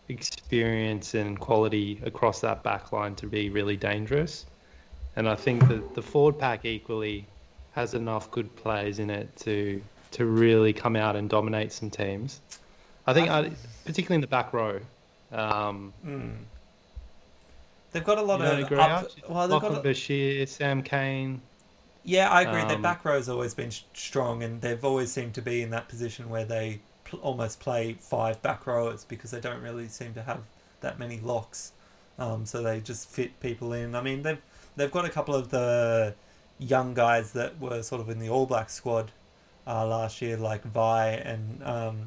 experience and quality across that back line to be really dangerous. And I think that the forward pack equally has enough good players in it to to really come out and dominate some teams. I think, I, particularly in the back row. Um, They've got a lot of agree, up, well, they've got a, Bashir, Sam Cane. yeah, I agree. Their Um, back row's always been strong, and they've always seemed to be in that position where they pl- almost play five back rowers because they don't really seem to have that many locks. Um, so they just fit people in. I mean, they've they've got a couple of the young guys that were sort of in the All Black squad uh, last year, like Vaa'i and um,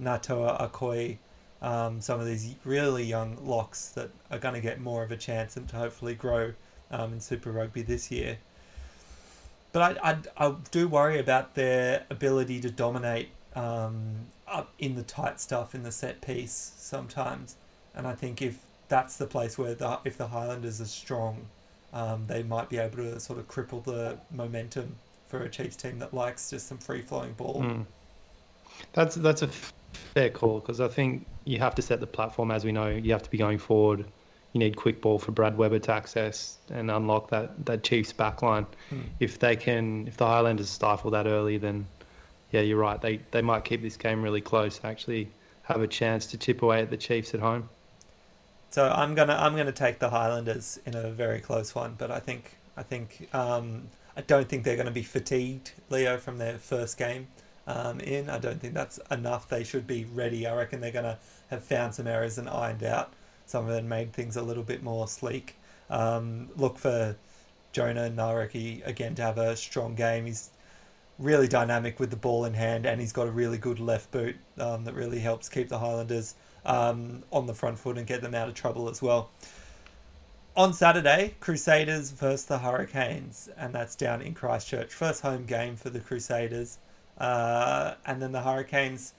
Natoa Akoi. Um, some of these really young locks that are going to get more of a chance and to hopefully grow um, in Super Rugby this year. But I, I, I do worry about their ability to dominate um, up in the tight stuff in the set piece sometimes. And I think if that's the place where the, if the Highlanders are strong, um, they might be able to sort of cripple the momentum for a Chiefs team that likes just some free flowing ball. Mm. That's that's a fair call because I think you have to set the platform as we know. You have to be going forward. You need quick ball for Brad Weber to access and unlock that that Chiefs backline. Hmm. If they can, if the Highlanders stifle that early, then yeah, you're right. They they might keep this game really close. Actually, have a chance to chip away at the Chiefs at home. So I'm gonna I'm gonna take the Highlanders in a very close one, but I think I think um, I don't think they're going to be fatigued, Leo, from their first game um, in. I don't think that's enough. They should be ready. I reckon they're going to have found some errors and ironed out some of them, made things a little bit more sleek. Um, look for Jona Nareki again to have a strong game. He's really dynamic with the ball in hand, and he's got a really good left boot um, that really helps keep the Highlanders um, on the front foot and get them out of trouble as well. On Saturday, Crusaders versus the Hurricanes, and that's down in Christchurch. First home game for the Crusaders, uh, and then the Hurricanes.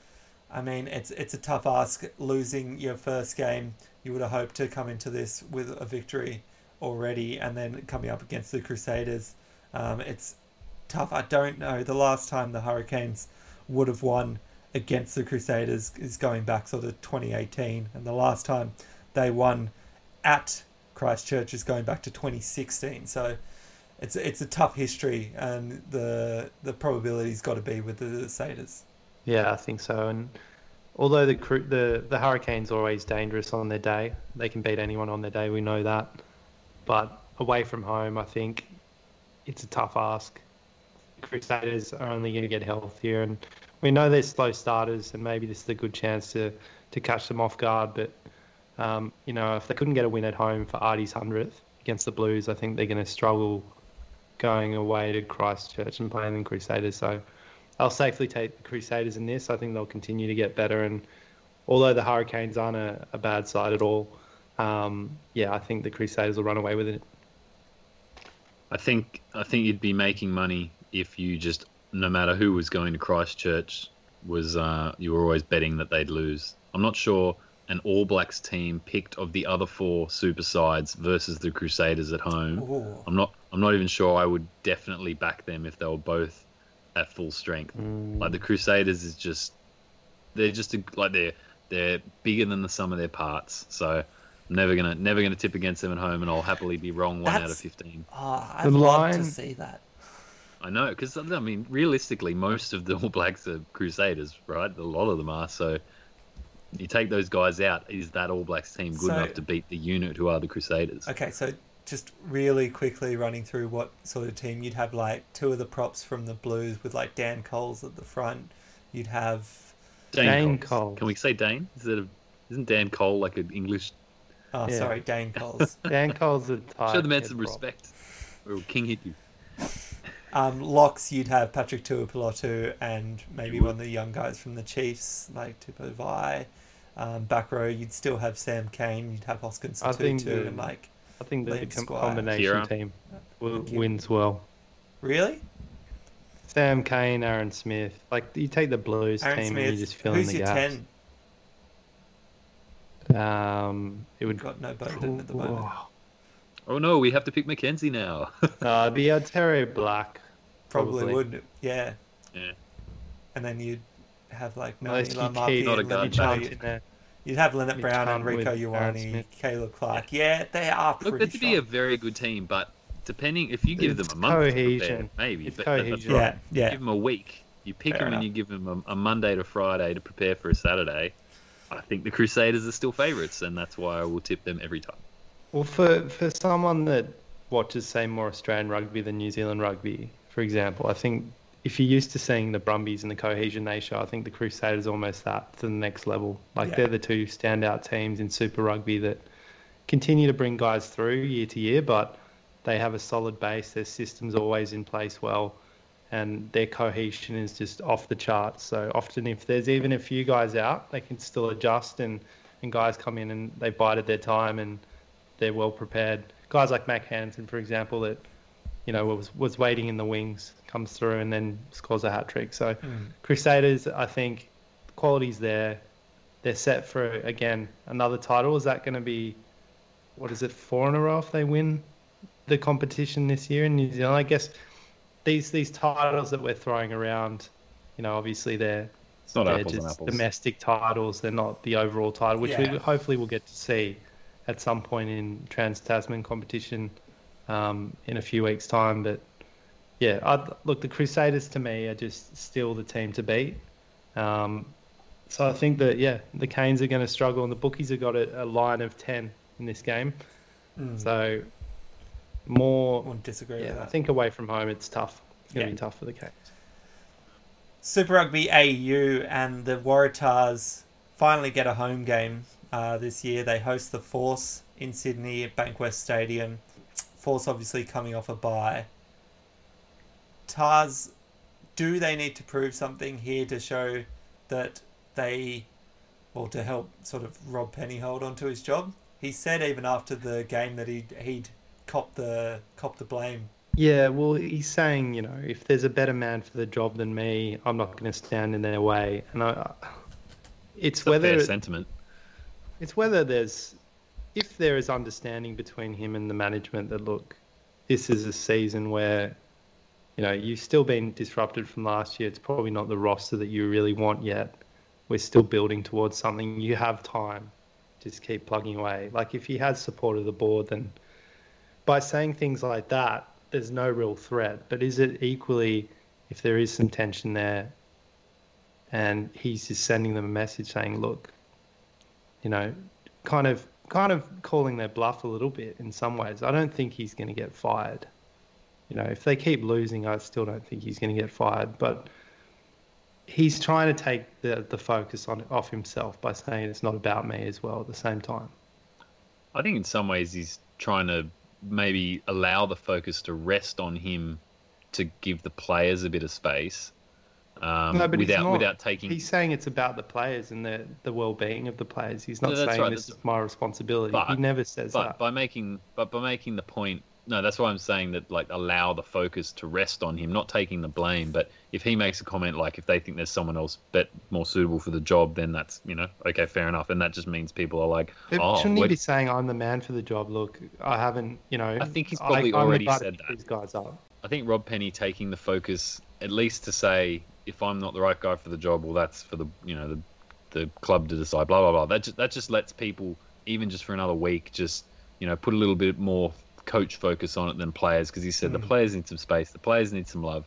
I mean, it's it's a tough ask losing your first game. You would have hoped to come into this with a victory already, and then coming up against the Crusaders, um, it's tough. I don't know. The last time the Hurricanes would have won against the Crusaders is going back sort of 2018, and the last time they won at Christchurch is going back to 2016. So it's it's a tough history, and the the probability's got to be with the Crusaders. Yeah, I think so. And although the the the Hurricanes are always dangerous on their day, they can beat anyone on their day. We know that. But away from home, I think it's a tough ask. Crusaders are only going to get healthier, and we know they're slow starters, and maybe this is a good chance to to catch them off guard. But um, you know, if they couldn't get a win at home for Ardie's hundredth against the Blues, I think they're going to struggle going away to Christchurch and playing the Crusaders. So I'll safely take the Crusaders in this. I think they'll continue to get better, and although the Hurricanes aren't a, a bad side at all, um, yeah, I think the Crusaders will run away with it. I think I think you'd be making money if you just no matter who was going to Christchurch was uh, you were always betting that they'd lose. I'm not sure an All Blacks team picked of the other four super sides versus the Crusaders at home. Ooh. I'm not I'm not even sure I would definitely back them if they were both at full strength. Mm. Like the Crusaders is just they're just a, like they're they're bigger than the sum of their parts. So I'm never gonna never gonna tip against them at home, and I'll happily be wrong one out of fifteen. Oh, I'd The love line- to see that. I know because I mean realistically, most of the All Blacks are Crusaders, right? A lot of them are. So you take those guys out, is that All Blacks team good So- enough to beat the unit who are the Crusaders? Okay, so just really quickly running through what sort of team you'd have like two of the props from the Blues with like Dan Coles at the front. You'd have Dane Coles. Coles. Can we say Dane? Is it a, isn't Dan Cole like an English? oh Yeah. sorry Dan Coles. Dan Cole's a tight Show the man some prop. respect, or King hit you. Um, locks you'd have Patrick Tuipulotu and maybe one of the young guys from the Chiefs like Tupou Vaa'i. Um, back row you'd still have Sam Cane. You'd have Hoskins I think Tutu the- and like I think the com- combination Kira. team will, wins well. really Sam Cane, Aaron Smith. Like you take the Blues Aaron team Smith. and you just fill in who's the your gaps. ten? Um, it would. We've got no Bowden at the moment. Oh, Oh no, we have to pick McKenzie now. uh, it'd be Terry Black. Probably, Probably. would, yeah. Yeah. And then you'd have like Unless Melanie you Lamarki keep Not a and guard Leonard back. Chunt Brown. in there. You'd have Lienert-Brown, can't Enrico with Aaron Ioane, Smith. Caleb Clarke. Yeah, they are pretty Look, that'd be a very good team, but depending if you give It's them a month, to prepare, maybe. It's but that- that's cohesion. right. Yeah, yeah. Give them a week. You pick Fair them enough. and you give them a, a Monday to Friday to prepare for a Saturday. I think the Crusaders are still favourites, and that's why I will tip them every time. Well, for for someone that watches, say, more Australian rugby than New Zealand rugby, for example, I think if you're used to seeing the Brumbies and the Cohesion Nation, I think the Crusaders are almost that to the next level. Like Yeah. they're the two standout teams in Super Rugby that continue to bring guys through year to year, but they have a solid base. Their system's always in place well, and their cohesion is just off the charts. So often, if there's even a few guys out, they can still adjust, and and guys come in and they bided their time and they're well prepared. Guys like Mack Hansen, for example, that you know was was waiting in the wings, comes through and then scores a hat trick. So Mm. Crusaders, I think, quality's there. They're set for again another title. Is that going to be what is it four in a row if they win the competition this year in New Zealand? I guess these these titles that we're throwing around, you know, obviously they're It's not they're apples and just apples. domestic titles. They're not the overall title, which Yeah. we hopefully will get to see at some point in Trans Tasman competition um, in a few weeks' time. But yeah, I'd, look, the Crusaders to me are just still the team to beat. Um, so I think that yeah, the Canes are going to struggle, and the bookies have got a, a line of ten in this game. Mm. So more, Wouldn't disagree with yeah, I think away from home it's tough. It's going to Yeah. be tough for the Canes. Super Rugby AU and the Waratahs finally get a home game uh, this year. They host the Force in Sydney at Bankwest Stadium. Force obviously coming off a bye. Tahs, do they need to prove something here to show that they, well, to help sort of Rob Penney hold on to his job? He said even after the game that he'd, he'd cop the cop the blame. Yeah, well, he's saying, you know, if there's a better man for the job than me, I'm not going to stand in their way. And I, it's It's a whether fair sentiment. It's whether there's if there is understanding between him and the management that look, this is a season where, you know, you've still been disrupted from last year. It's probably not the roster that you really want yet. We're still building towards something. You have time. Just keep plugging away. Like if he has support of the board, then by saying things like that, there's no real threat. But is it equally if there is some tension there, and he's just sending them a message saying, "Look, you know, kind of kind of calling their bluff a little bit in some ways. I don't think he's going to get fired. You know, if they keep losing, I still don't think he's going to get fired. But he's trying to take the the focus on off himself by saying it's not about me as well. At the same time, I think in some ways he's trying to maybe allow the focus to rest on him to give the players a bit of space. Um, no, but without not. without taking He's saying it's about the players and the the well being of the players. He's not No, saying right, this is my responsibility. But- he never says but that. by making but by making the point no that's why i'm saying that like allow the focus to rest on him not taking the blame but if he makes a comment like if they think there's someone else bet more suitable for the job then that's you know okay fair enough and that just means people are like But oh shouldn't he be saying I'm the man for the job? Look, I haven't, you know. I think he's probably I'm already said that. These guys up. I think Rob Penney taking the focus at least to say if I'm not the right guy for the job, well, that's for the you know the the club to decide. Blah blah blah. That just, that just lets people even just for another week just you know put a little bit more coach focus on it than players because he said the players need some space, the players need some love.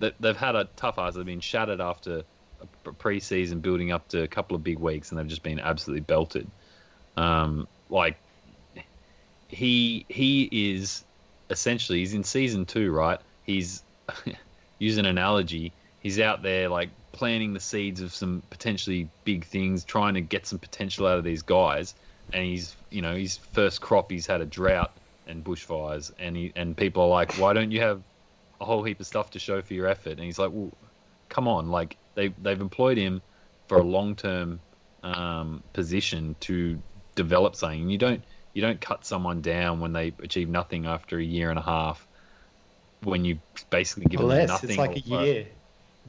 That they've had a tough ass. They've been shattered after a pre-season building up to a couple of big weeks, and they've just been absolutely belted. Um, like he he is essentially he's in season two, right? He's use an analogy. He's out there like planting the seeds of some potentially big things, trying to get some potential out of these guys. And he's you know his first crop he's had a drought and bushfires, and he and people are like, why don't you have a whole heap of stuff to show for your effort? And he's like, well, come on, like they they've employed him for a long term um, position to develop something. You don't you don't cut someone down when they achieve nothing after a year and a half. When you basically give them nothing, It's like a year.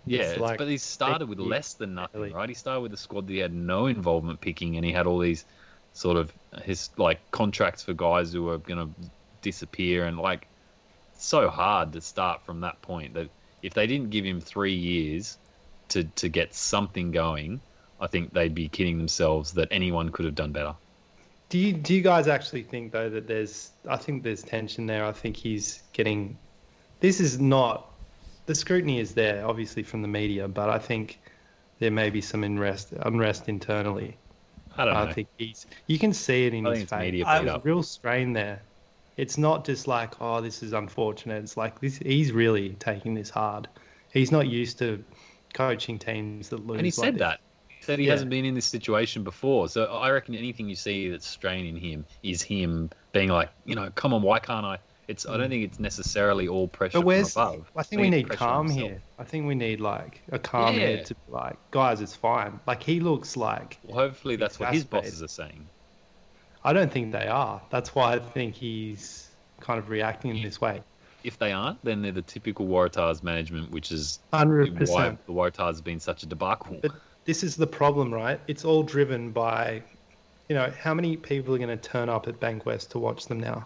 Yeah, like but he started with less than nothing, really. right? He started with a squad that he had no involvement picking, and he had all these sort of his like contracts for guys who were going to disappear, and like so hard to start from that point. That if they didn't give him three years to to get something going, I think they'd be kidding themselves that anyone could have done better. Do you do you guys actually think though that there's I think there's tension there. I think he's getting this is not the scrutiny is there obviously from the media, but I think there may be some unrest unrest internally. I don't know. I think he's you can see it in I his face. media I- There's up. real strain there. It's not just like, oh, this is unfortunate. It's like this he's really taking this hard. He's not used to coaching teams that lose. And he like said this. that. He said he Yeah. hasn't been in this situation before. So I reckon anything you see that's straining him is him being like, you know, come on, why can't I? It's I don't think it's necessarily all pressure But where's from above. I think we need calm here. I think we need like a calm Yeah. head to be like, guys, it's fine. Like he looks like Well, hopefully that's what his bosses are saying. I don't think they are. That's why I think he's kind of reacting in this way. If they aren't, then they're the typical Waratahs management, which is Hundred why the Waratahs have been such a debacle. But this is the problem, right? It's all driven by, you know, how many people are going to turn up at Bankwest to watch them now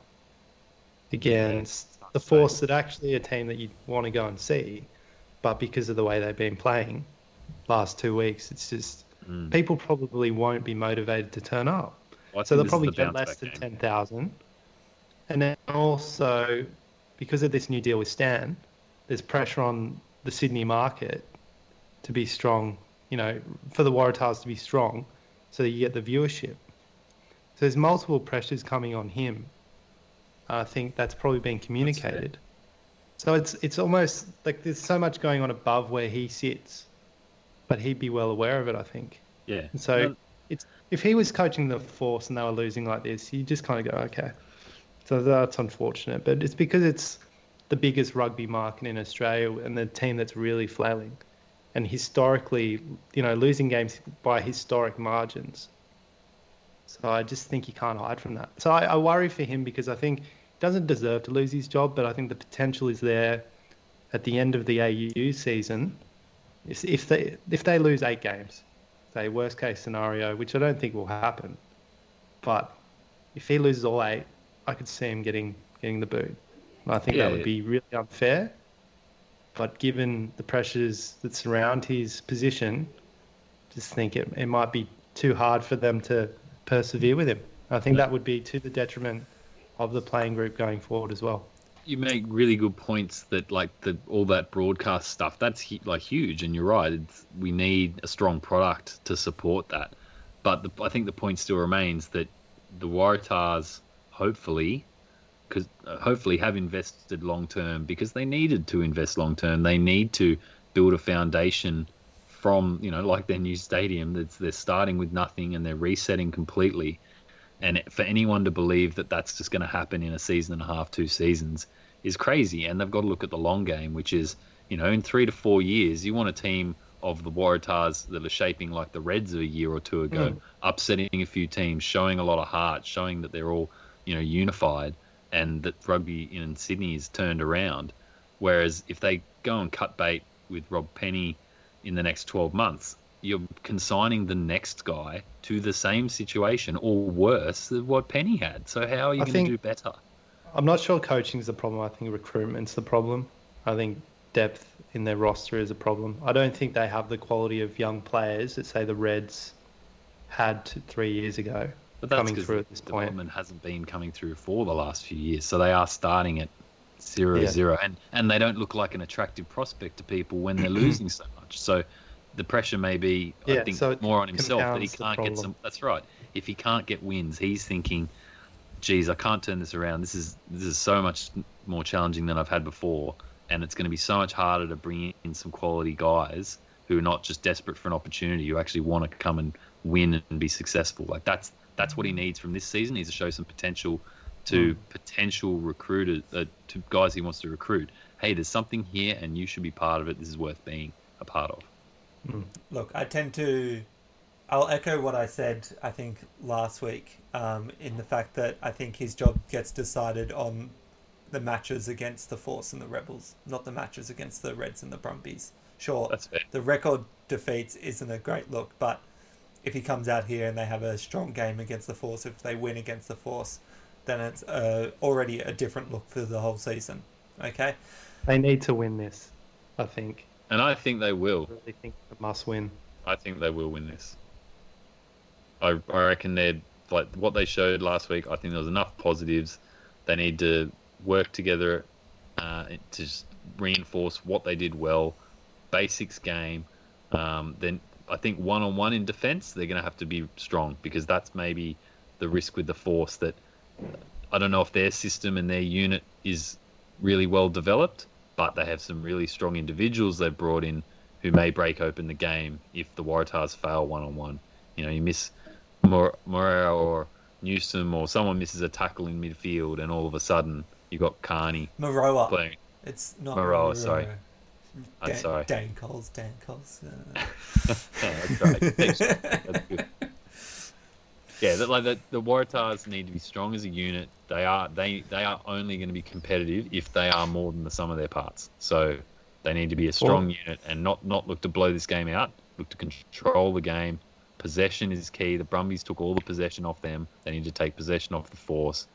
against the force that actually a team that you want to go and see, but because of the way they've been playing last two weeks, it's just Mm. people probably won't be motivated to turn up. Well, So they'll probably the get less than game. 10,000. And then also, because of this new deal with Stan, there's pressure on the Sydney market to be strong, you know, for the Waratahs to be strong so that you get the viewership. So there's multiple pressures coming on him. I think that's probably been communicated. So it's it's almost like there's so much going on above where he sits, but he'd be well aware of it, I think. Yeah. And so No, it's if he was coaching the force and they were losing like this, you just kind of go, okay. So that's unfortunate, but it's because it's the biggest rugby market in Australia and the team that's really flailing, and historically, you know, losing games by historic margins. So I just think you can't hide from that. So I, I worry for him because I think he doesn't deserve to lose his job, but I think the potential is there at the end of the AU season. If, if they if they lose eight games, say worst case scenario, which I don't think will happen, but if he loses all eight, I could see him getting getting the boot. And I think Yeah, that would yeah. be really unfair. But given the pressures that surround his position, just think it, it might be too hard for them to persevere with him. I think that would be to the detriment of the playing group going forward as well. you make really good points that like the all that broadcast stuff that's like huge and you're right it's, we need a strong product to support that but the, i think the point still remains that the waratahs hopefully because uh, hopefully have invested long term because they needed to invest long term they need to build a foundation from you know like their new stadium that's they're starting with nothing and they're resetting completely and for anyone to believe that that's just going to happen in a season and a half, two seasons, is crazy. And they've got to look at the long game, which is, you know, in three to four years, you want a team of the Waratahs that are shaping like the Reds of a year or two ago, mm. upsetting a few teams, showing a lot of heart, showing that they're all, you know, unified, and that rugby in Sydney is turned around. Whereas if they go and cut bait with Rob Penney in the next 12 months, you're consigning the next guy to the same situation or worse than what Penney had. So how are you going to do better? I'm not sure coaching is the problem. I think recruitment's the problem. I think depth in their roster is a problem. I don't think they have the quality of young players that say the Reds had three years ago. But that's coming through at this development point. hasn't been coming through for the last few years, so they are starting at zero yeah. zero, and and they don't look like an attractive prospect to people when they're losing so much. So the pressure may be, yeah, I think, so more on himself that he can't get some. That's right. If he can't get wins, he's thinking, "Geez, I can't turn this around. This is this is so much more challenging than I've had before, and it's going to be so much harder to bring in some quality guys who are not just desperate for an opportunity, who actually want to come and win and be successful. Like that's that's what he needs from this season. He's to show some potential to mm. potential recruiters, uh, to guys he wants to recruit. Hey, there's something here, and you should be part of it. This is worth being a part of. Look, I tend to. I'll echo what I said, I think, last week, um, in the fact that I think his job gets decided on the matches against the Force and the Rebels, not the matches against the Reds and the Brumbies. Sure, the record defeats isn't a great look, but if he comes out here and they have a strong game against the Force, if they win against the Force, then it's uh, already a different look for the whole season. Okay? They need to win this, I think and I think they will. I really think it must win. I think they will win this. I, I reckon they're like what they showed last week. I think there was enough positives. They need to work together uh, to just reinforce what they did well. Basics game. Um, then I think one on one in defence, they're going to have to be strong because that's maybe the risk with the force that I don't know if their system and their unit is really well developed but they have some really strong individuals they've brought in who may break open the game if the Waratahs fail one on one. You know, you miss Moreira or Newsom or someone misses a tackle in midfield, and all of a sudden you got Carney Moeroa. playing. It's not Moeroa, sorry. Dan, I'm sorry. Dan Coles, Dan Coles. Uh... that's right. that's good. Yeah, that, like the, the Waratahs need to be strong as a unit. They are they they are only going to be competitive if they are more than the sum of their parts. So they need to be a strong well, unit and not not look to blow this game out. Look to control the game. Possession is key. The Brumbies took all the possession off them. They need to take possession off the force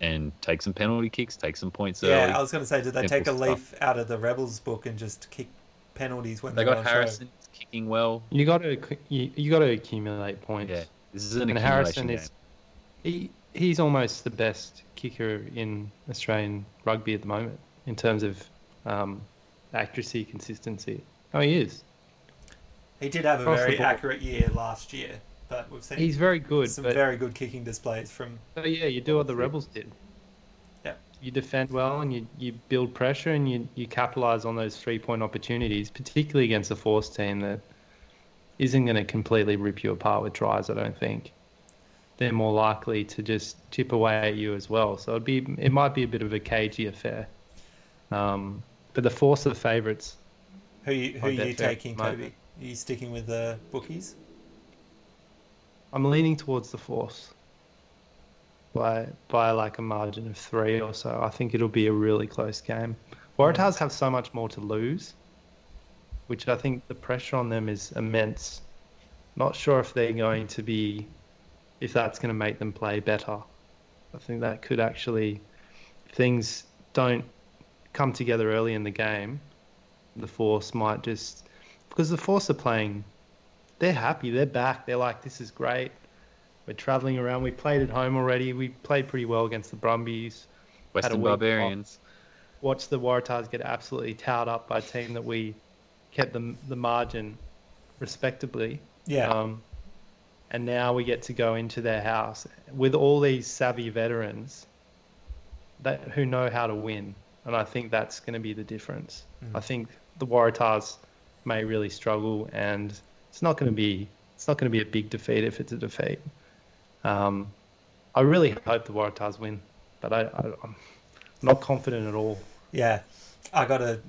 and take some penalty kicks, take some points yeah, early. I was going to say, did they take a leaf stuff. out of the Rebels book and just kick penalties when they got Harrison show? kicking well? You got to you, you got to accumulate points. Yeah, this is an and Harrison game. is he he's almost the best kicker in Australian rugby at the moment in terms of um, accuracy, consistency. Oh, he is. He did have a very accurate year last year, but we've seen he's very good. Some very good kicking displays from. Oh yeah, you do what the Rebels did. Yeah. You defend well and you, you build pressure and you, you capitalize on those three point opportunities, particularly against a force team that isn't going to completely rip you apart with tries. I don't think they're more likely to just chip away at you as well. So it'd be it might be a bit of a cagey affair. Um, but the force of favourites. Who you, who are you taking, Toby? Are you sticking with the bookies? I'm leaning towards the force by by like a margin of three or so. I think it'll be a really close game. Waratahs have so much more to lose which I think the pressure on them is immense. Not sure if they're going to be, if that's going to make them play better. I think that could actually, things don't come together early in the game, the Force might just, because the Force are playing, they're happy, they're back, they're like, this is great. We're travelling around. We played at home already. We played pretty well against the Brumbies. Western Barbarians. Off. watch the Waratahs get absolutely towed up by a team that we kept the the margin respectably. Yeah. Um, and now we get to go into their house with all these savvy veterans that who know how to win, and I think that's going to be the difference. I think the Waratahs may really struggle, and it's not going to be it's not going to be a big defeat if it's a defeat. Um, I really hope the Waratahs win, but I, I, I'm not confident at all. Yeah, I got a.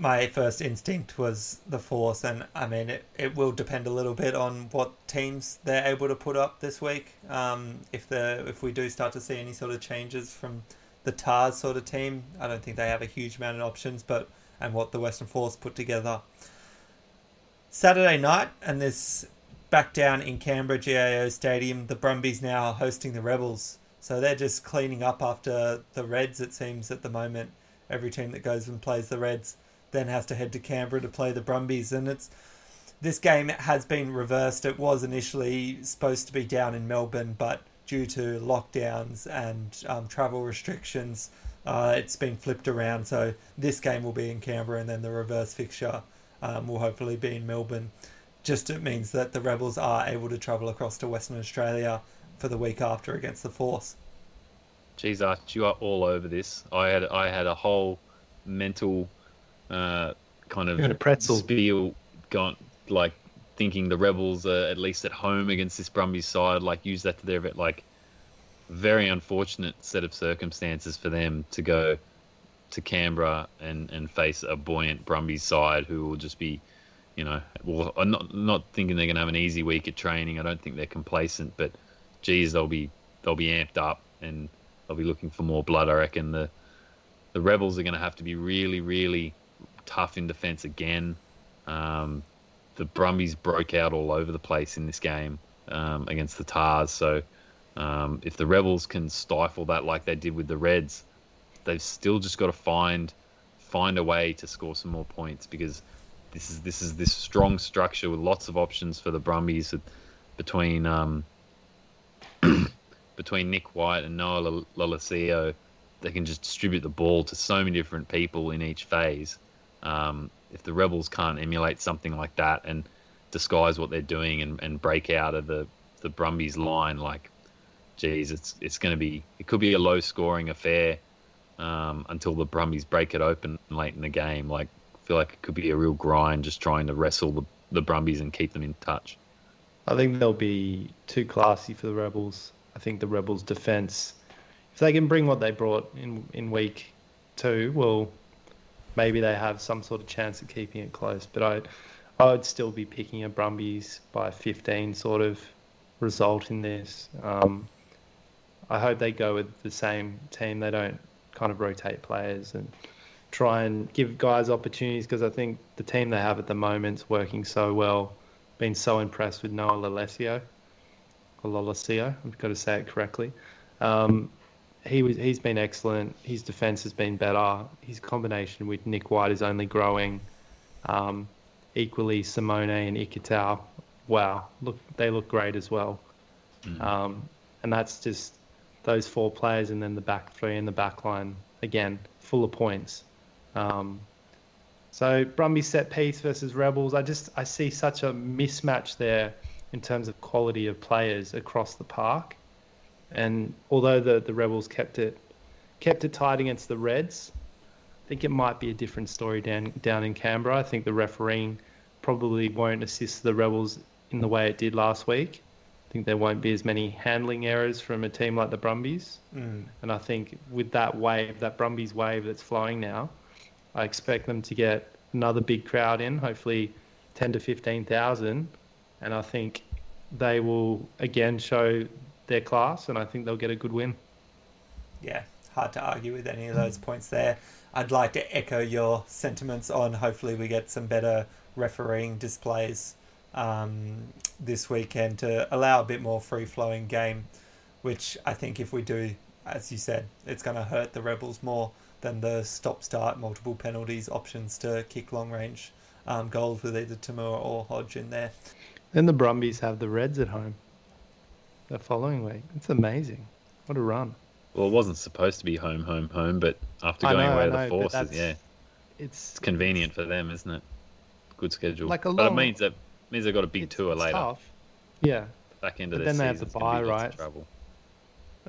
My first instinct was the force, and I mean it. It will depend a little bit on what teams they're able to put up this week. Um, if the if we do start to see any sort of changes from the Tahs sort of team, I don't think they have a huge amount of options. But and what the Western Force put together. Saturday night, and this back down in Canberra GIO Stadium, the Brumbies now hosting the Rebels. So they're just cleaning up after the Reds, it seems, at the moment. Every team that goes and plays the Reds then has to head to Canberra to play the Brumbies. And it's this game has been reversed. It was initially supposed to be down in Melbourne, but due to lockdowns and um, travel restrictions, uh, it's been flipped around. So this game will be in Canberra, and then the reverse fixture um, will hopefully be in Melbourne. Just it means that the Rebels are able to travel across to Western Australia for the week after against the Force. Geez, Arch, you are all over this. I had I had a whole mental uh, kind of a pretzel. spiel gone like thinking the rebels are at least at home against this Brumbies side. Like use that to their bit. Like very unfortunate set of circumstances for them to go to Canberra and, and face a buoyant Brumbies side who will just be, you know, well, I'm not not thinking they're going to have an easy week at training. I don't think they're complacent, but geez, they'll be they'll be amped up and they'll be looking for more blood. I reckon the the rebels are going to have to be really really tough in defence again. Um, the Brumbies broke out all over the place in this game um, against the Tahs, so. Um, if the Rebels can stifle that like they did with the Reds, they've still just got to find find a way to score some more points because this is this is this strong structure with lots of options for the Brumbies between um, between Nick White and Noah Lolesio. They can just distribute the ball to so many different people in each phase. Um, if the Rebels can't emulate something like that and disguise what they're doing and, and break out of the, the Brumbies line, like, geez, it's it's going to be it could be a low scoring affair um, until the Brumbies break it open late in the game. Like, I feel like it could be a real grind just trying to wrestle the, the Brumbies and keep them in touch. I think they'll be too classy for the Rebels. I think the Rebels' defense, if they can bring what they brought in in week two, well, maybe they have some sort of chance of keeping it close. But I, I would still be picking a Brumbies by 15 sort of result in this. Um, I hope they go with the same team. They don't kind of rotate players and try and give guys opportunities because I think the team they have at the moment's working so well. Been so impressed with Noah Lolesio, or Lolesio. I've got to say it correctly. Um, he was he's been excellent. His defense has been better. His combination with Nick White is only growing. Um, equally, Simone and Ikitau, wow, look they look great as well. Um, and that's just those four players, and then the back three and the back line again, full of points. Um, so Brumbies set piece versus Rebels. I just I see such a mismatch there in terms of quality of players across the park. And although the, the Rebels kept it kept it tight against the Reds, I think it might be a different story down down in Canberra. I think the refereeing probably won't assist the Rebels in the way it did last week. I think there won't be as many handling errors from a team like the Brumbies. Mm. And I think with that wave, that Brumbies wave that's flowing now, I expect them to get another big crowd in, hopefully 10 to 15,000. And I think they will again show their class, and I think they'll get a good win. yeah, hard to argue with any of those points there. I'd like to echo your sentiments on hopefully we get some better refereeing displays um, this weekend to allow a bit more free flowing game, which I think if we do, as you said, it's going to hurt the Rebels more than the stop start, multiple penalties, options to kick long range um, goals with either To'omua or Hodge in there. Then the Brumbies have the Reds at home the following week. It's amazing. What a run. Well, it wasn't supposed to be home, home, home, but after going know, away to know, the forces, yeah, It's it's convenient for them, isn't it? Good schedule. Like a but it means that means they've got a big it's- tour it's later, tough. Yeah, back into but their then they have the It's gonna be bye, right? Travel.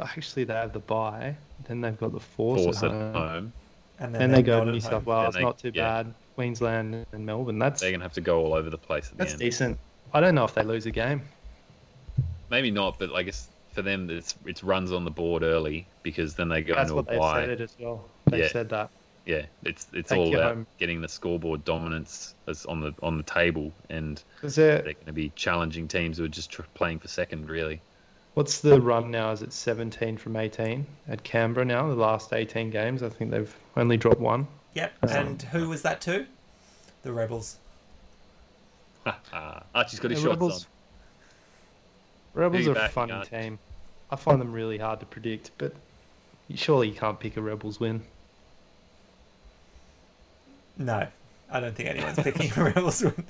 actually they have the bye. Then they've got the force, Force at at home. home. And Then they go to New. South Wales. they- not too yeah. bad. Queensland and Melbourne. That's They're gonna have to go all over the place at the that's end. decent. I don't know if they lose a game. Maybe not, but I guess for them, it's it's runs on the board early because then they go That's into what a they bye. said it as well. They Yeah. said that. Yeah, it's it's Take all you about home. getting the scoreboard dominance as on the on the table, and Is there, they're going to be challenging teams who are just tr- playing for second, really. what's the run now? Is it 17 from 18 at Canberra now? The last 18 games, I think they've only dropped one. Yep. Um, And who was that to? The Rebels. Archie's got his The shots Rebels- on. Rebels are a backing, funny team. I find them really hard to predict, but surely you can't pick a Rebels win. No, I don't think anyone's picking a Rebels win.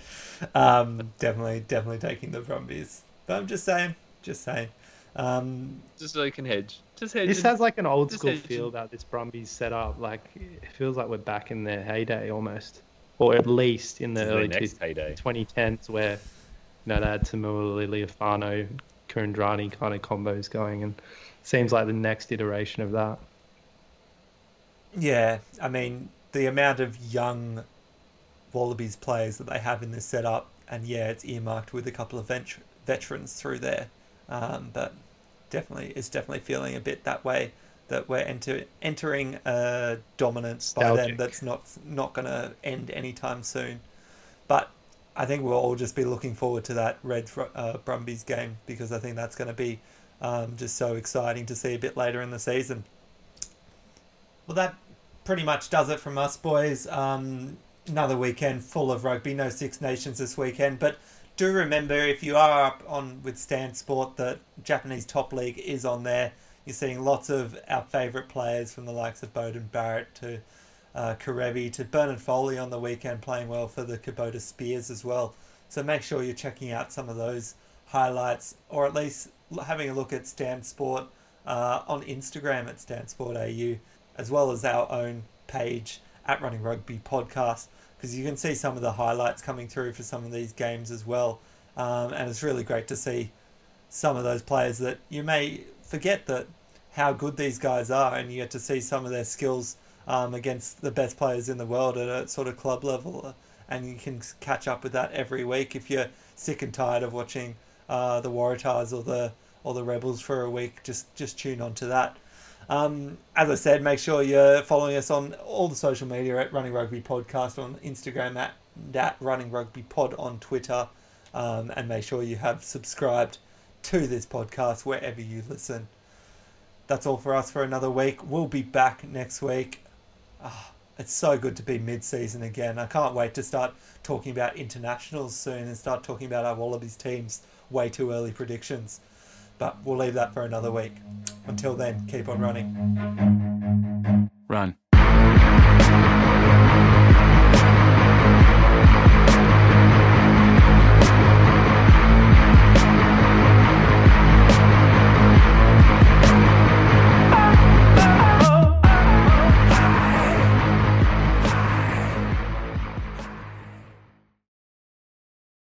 Um, definitely, definitely taking the Brumbies. But I'm just saying, just saying. Um, Just so you can hedge. Just hedge. This has like an old school hedge feel about this Brumbies setup. Like it feels like we're back in their heyday almost, or at least in the This early their two, heyday. 2010s, where you know they had To'omua Lealiifano, Kuridrani kind of combos going, and seems like the next iteration of that. yeah, I mean the amount of young Wallabies players that they have in this setup, and yeah, it's earmarked with a couple of vent- veterans through there. Um, but definitely, it's definitely feeling a bit that way that we're enter- entering a dominance by them that's not not going to end anytime soon. I think we'll all just be looking forward to that Red uh, Brumbies game because I think that's going to be um, just so exciting to see a bit later in the season. Well, that pretty much does it from us, boys. Um, another weekend full of rugby. No Six Nations this weekend, but do remember if you are up on with Stan Sport, that Japanese Top League is on there. You're seeing lots of our favourite players from the likes of Beauden Barrett to uh, Kerevi to Bernard Foley on the weekend playing well for the Kubota Spears as well. So make sure you're checking out some of those highlights or at least having a look at Stan Sport uh, on Instagram at Stan Sport AU as well as our own page at Running Rugby Podcast because you can see some of the highlights coming through for some of these games as well. Um, and it's really great to see some of those players that you may forget that how good these guys are, and you get to see some of their skills um, against the best players in the world at a sort of club level, and you can catch up with that every week if you're sick and tired of watching uh, the Waratahs or the or the Rebels for a week. Just just tune on to that. Um, as I said, make sure you're following us on all the social media at Running Rugby Podcast on Instagram at that Running Rugby Pod on Twitter, um, and make sure you have subscribed to this podcast wherever you listen. That's all for us for another week. We'll be back next week. Ah, it's so good to be mid-season again. I can't wait to start talking about internationals soon and start talking about our Wallabies teams. Way too early predictions, but we'll leave that for another week. Until then, keep on running. Run.